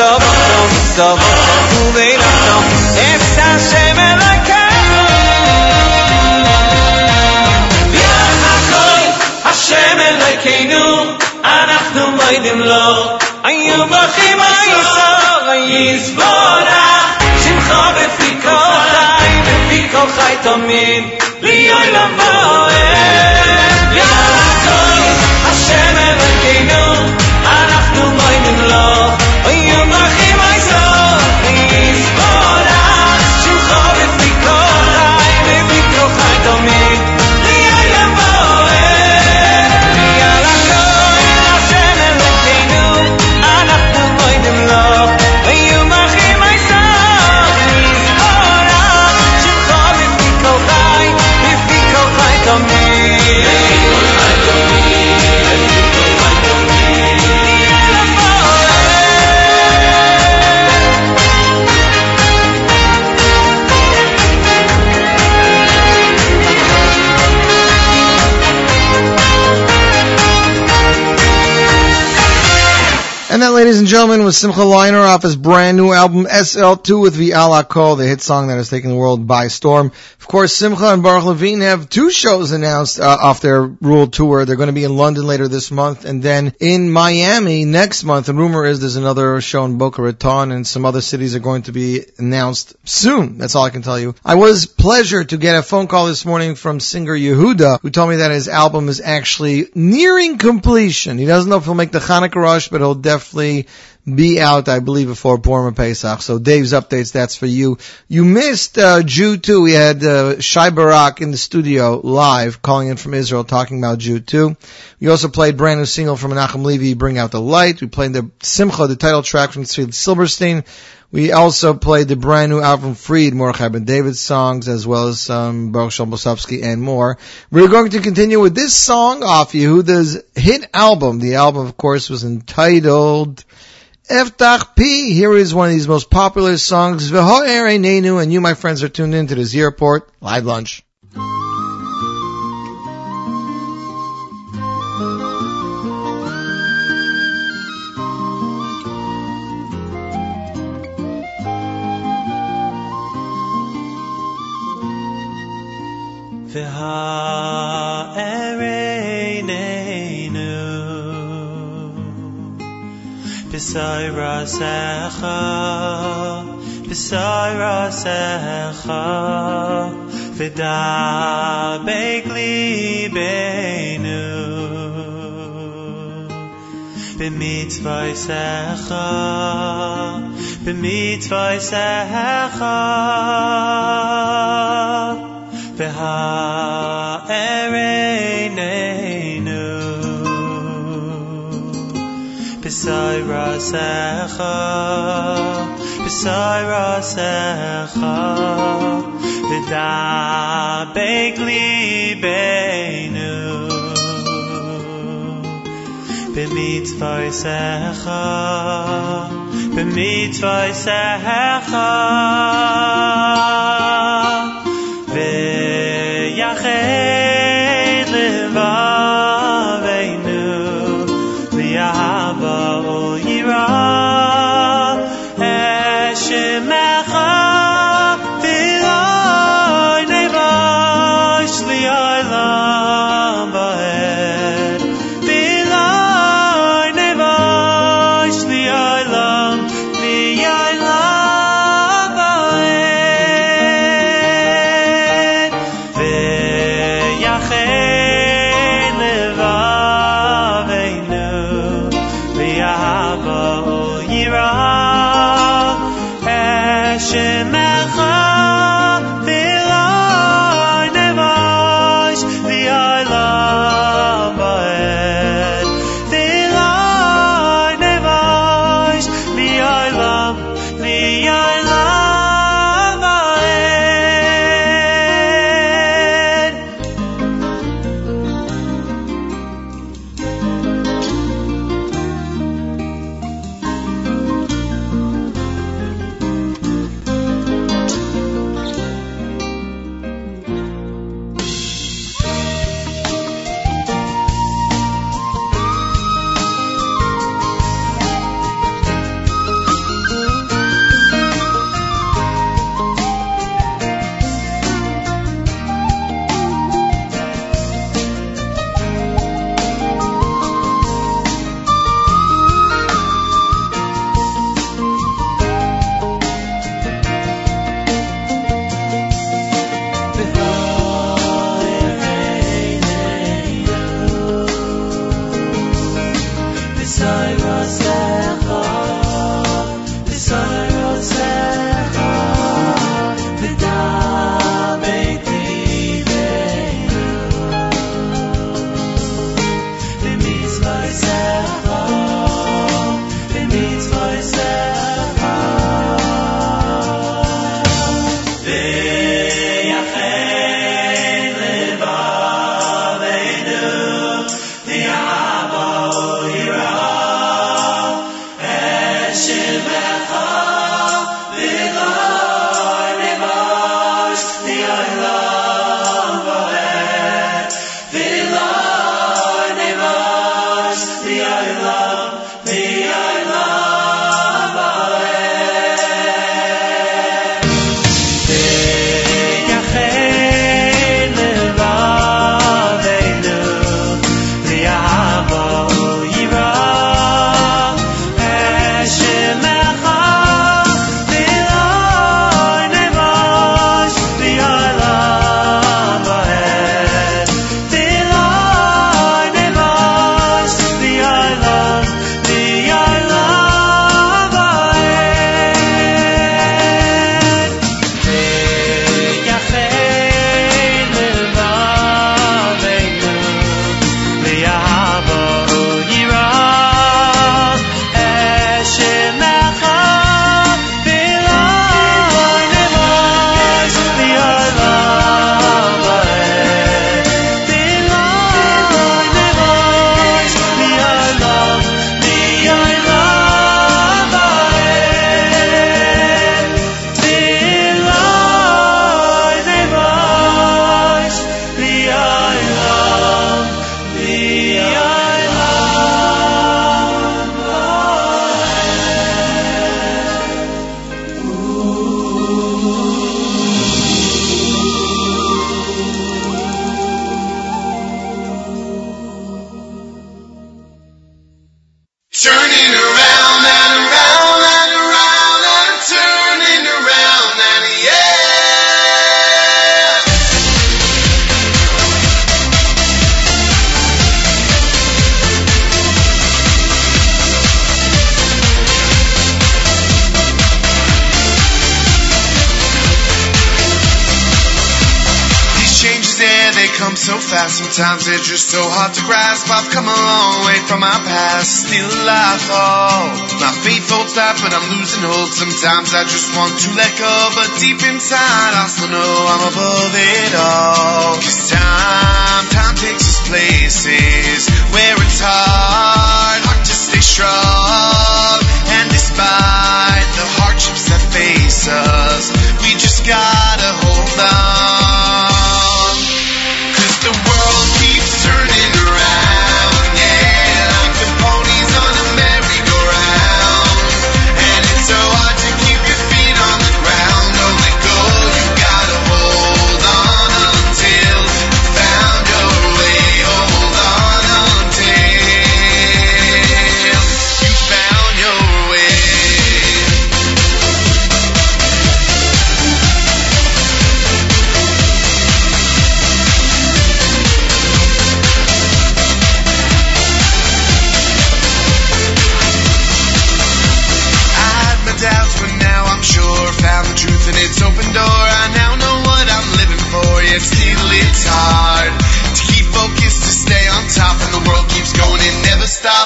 ויאכלו וסובתו וסובתו ובילכתו את השם אלוהיכנו ויאכלו השם אלוהיכנו אנחנו מודים לו היו ברכים עיסו יזבורך שמך בפי כל חי בפי כל חי תמיד ליום מועד And that, ladies and gentlemen, was Simcha Leiner off his brand new album SL2 with Vi'ala Kol, the hit song that has taken the world by storm. Of course, Simcha and Baruch Levine have two shows announced uh, off their Rule Tour. They're going to be in London later this month and then in Miami next month. And rumor is there's another show in Boca Raton and some other cities are going to be announced soon. That's all I can tell you. I was pleasure to get a phone call this morning from singer Yehuda who told me that his album is actually nearing completion. He doesn't know if he'll make the Hanukkah rush, but he'll definitely be out, I believe, before Purim Pesach. So Dave's updates, that's for you. You missed uh, Jew 2. We had uh, Shai Barak in the studio live, calling in from Israel, talking about Jew 2. We also played brand new single from Menachem Levy, Bring Out the Light. We played the Simcha, the title track from Silverstein. We also played the brand new album Freed, Mordechai Ben David songs, as well as some Baruch Shalbosovsky and more. We're going to continue with this song off Yehuda's hit album. The album, of course, was entitled Eftach Pi. Here is one of these most popular songs, V'ho'er Einenu, and you, my friends, are tuned in to the Z Report Live Lunch. bis rasecha, rase rasecha, bis i rase kha f'dabe klebene mit weisage mit b'sayrasecha b'sayrasecha v'dabek libeinu b'mitzvaysecha b'mitzvaysecha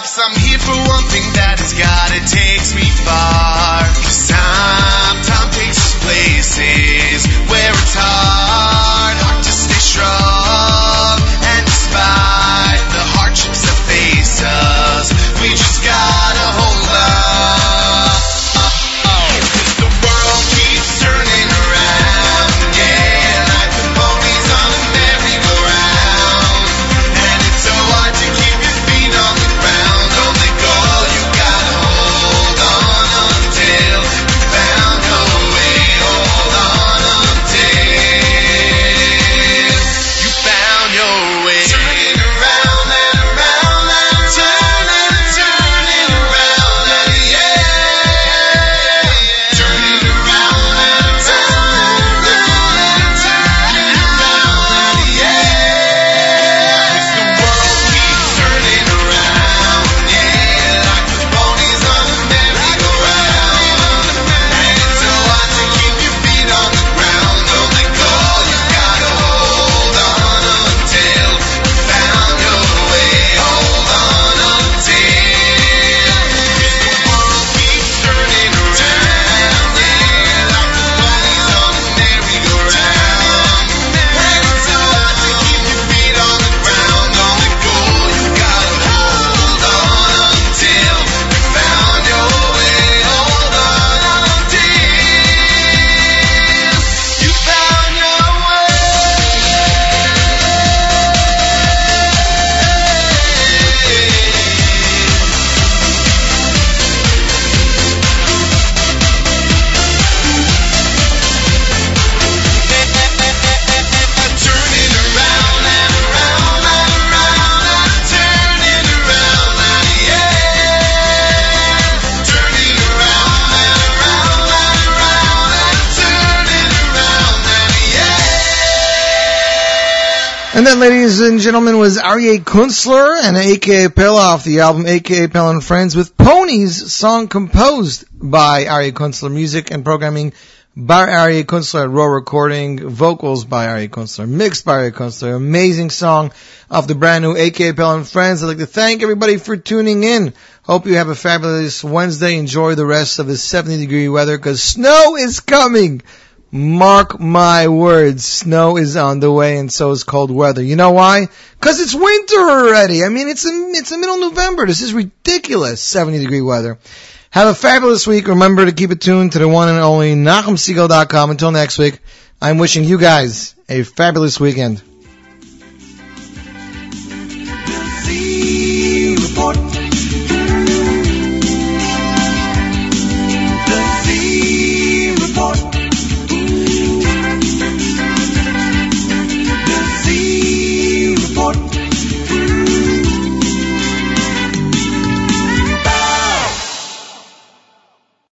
I'm here for one thing that is God, it takes me far. ladies and gentlemen, was Arye Kunstler and AKA Pella off, the album AKA Pella and Friends with Ponies, song composed by Arye Kunstler, music and programming by Arye Kunstler, raw recording, vocals by Arye Kunstler, mixed by Arye Kunstler, amazing song of the brand new AKA Pella and Friends. I'd like to thank everybody for tuning in. Hope you have a fabulous Wednesday. Enjoy the rest of the 70 degree weather because snow is coming. Mark my words, snow is on the way and so is cold weather. You know why? Cause it's winter already. I mean, it's in, it's the middle of November. This is ridiculous. 70 degree weather. Have a fabulous week. Remember to keep it tuned to the one and only NachumSegal.com. Until next week, I'm wishing you guys a fabulous weekend.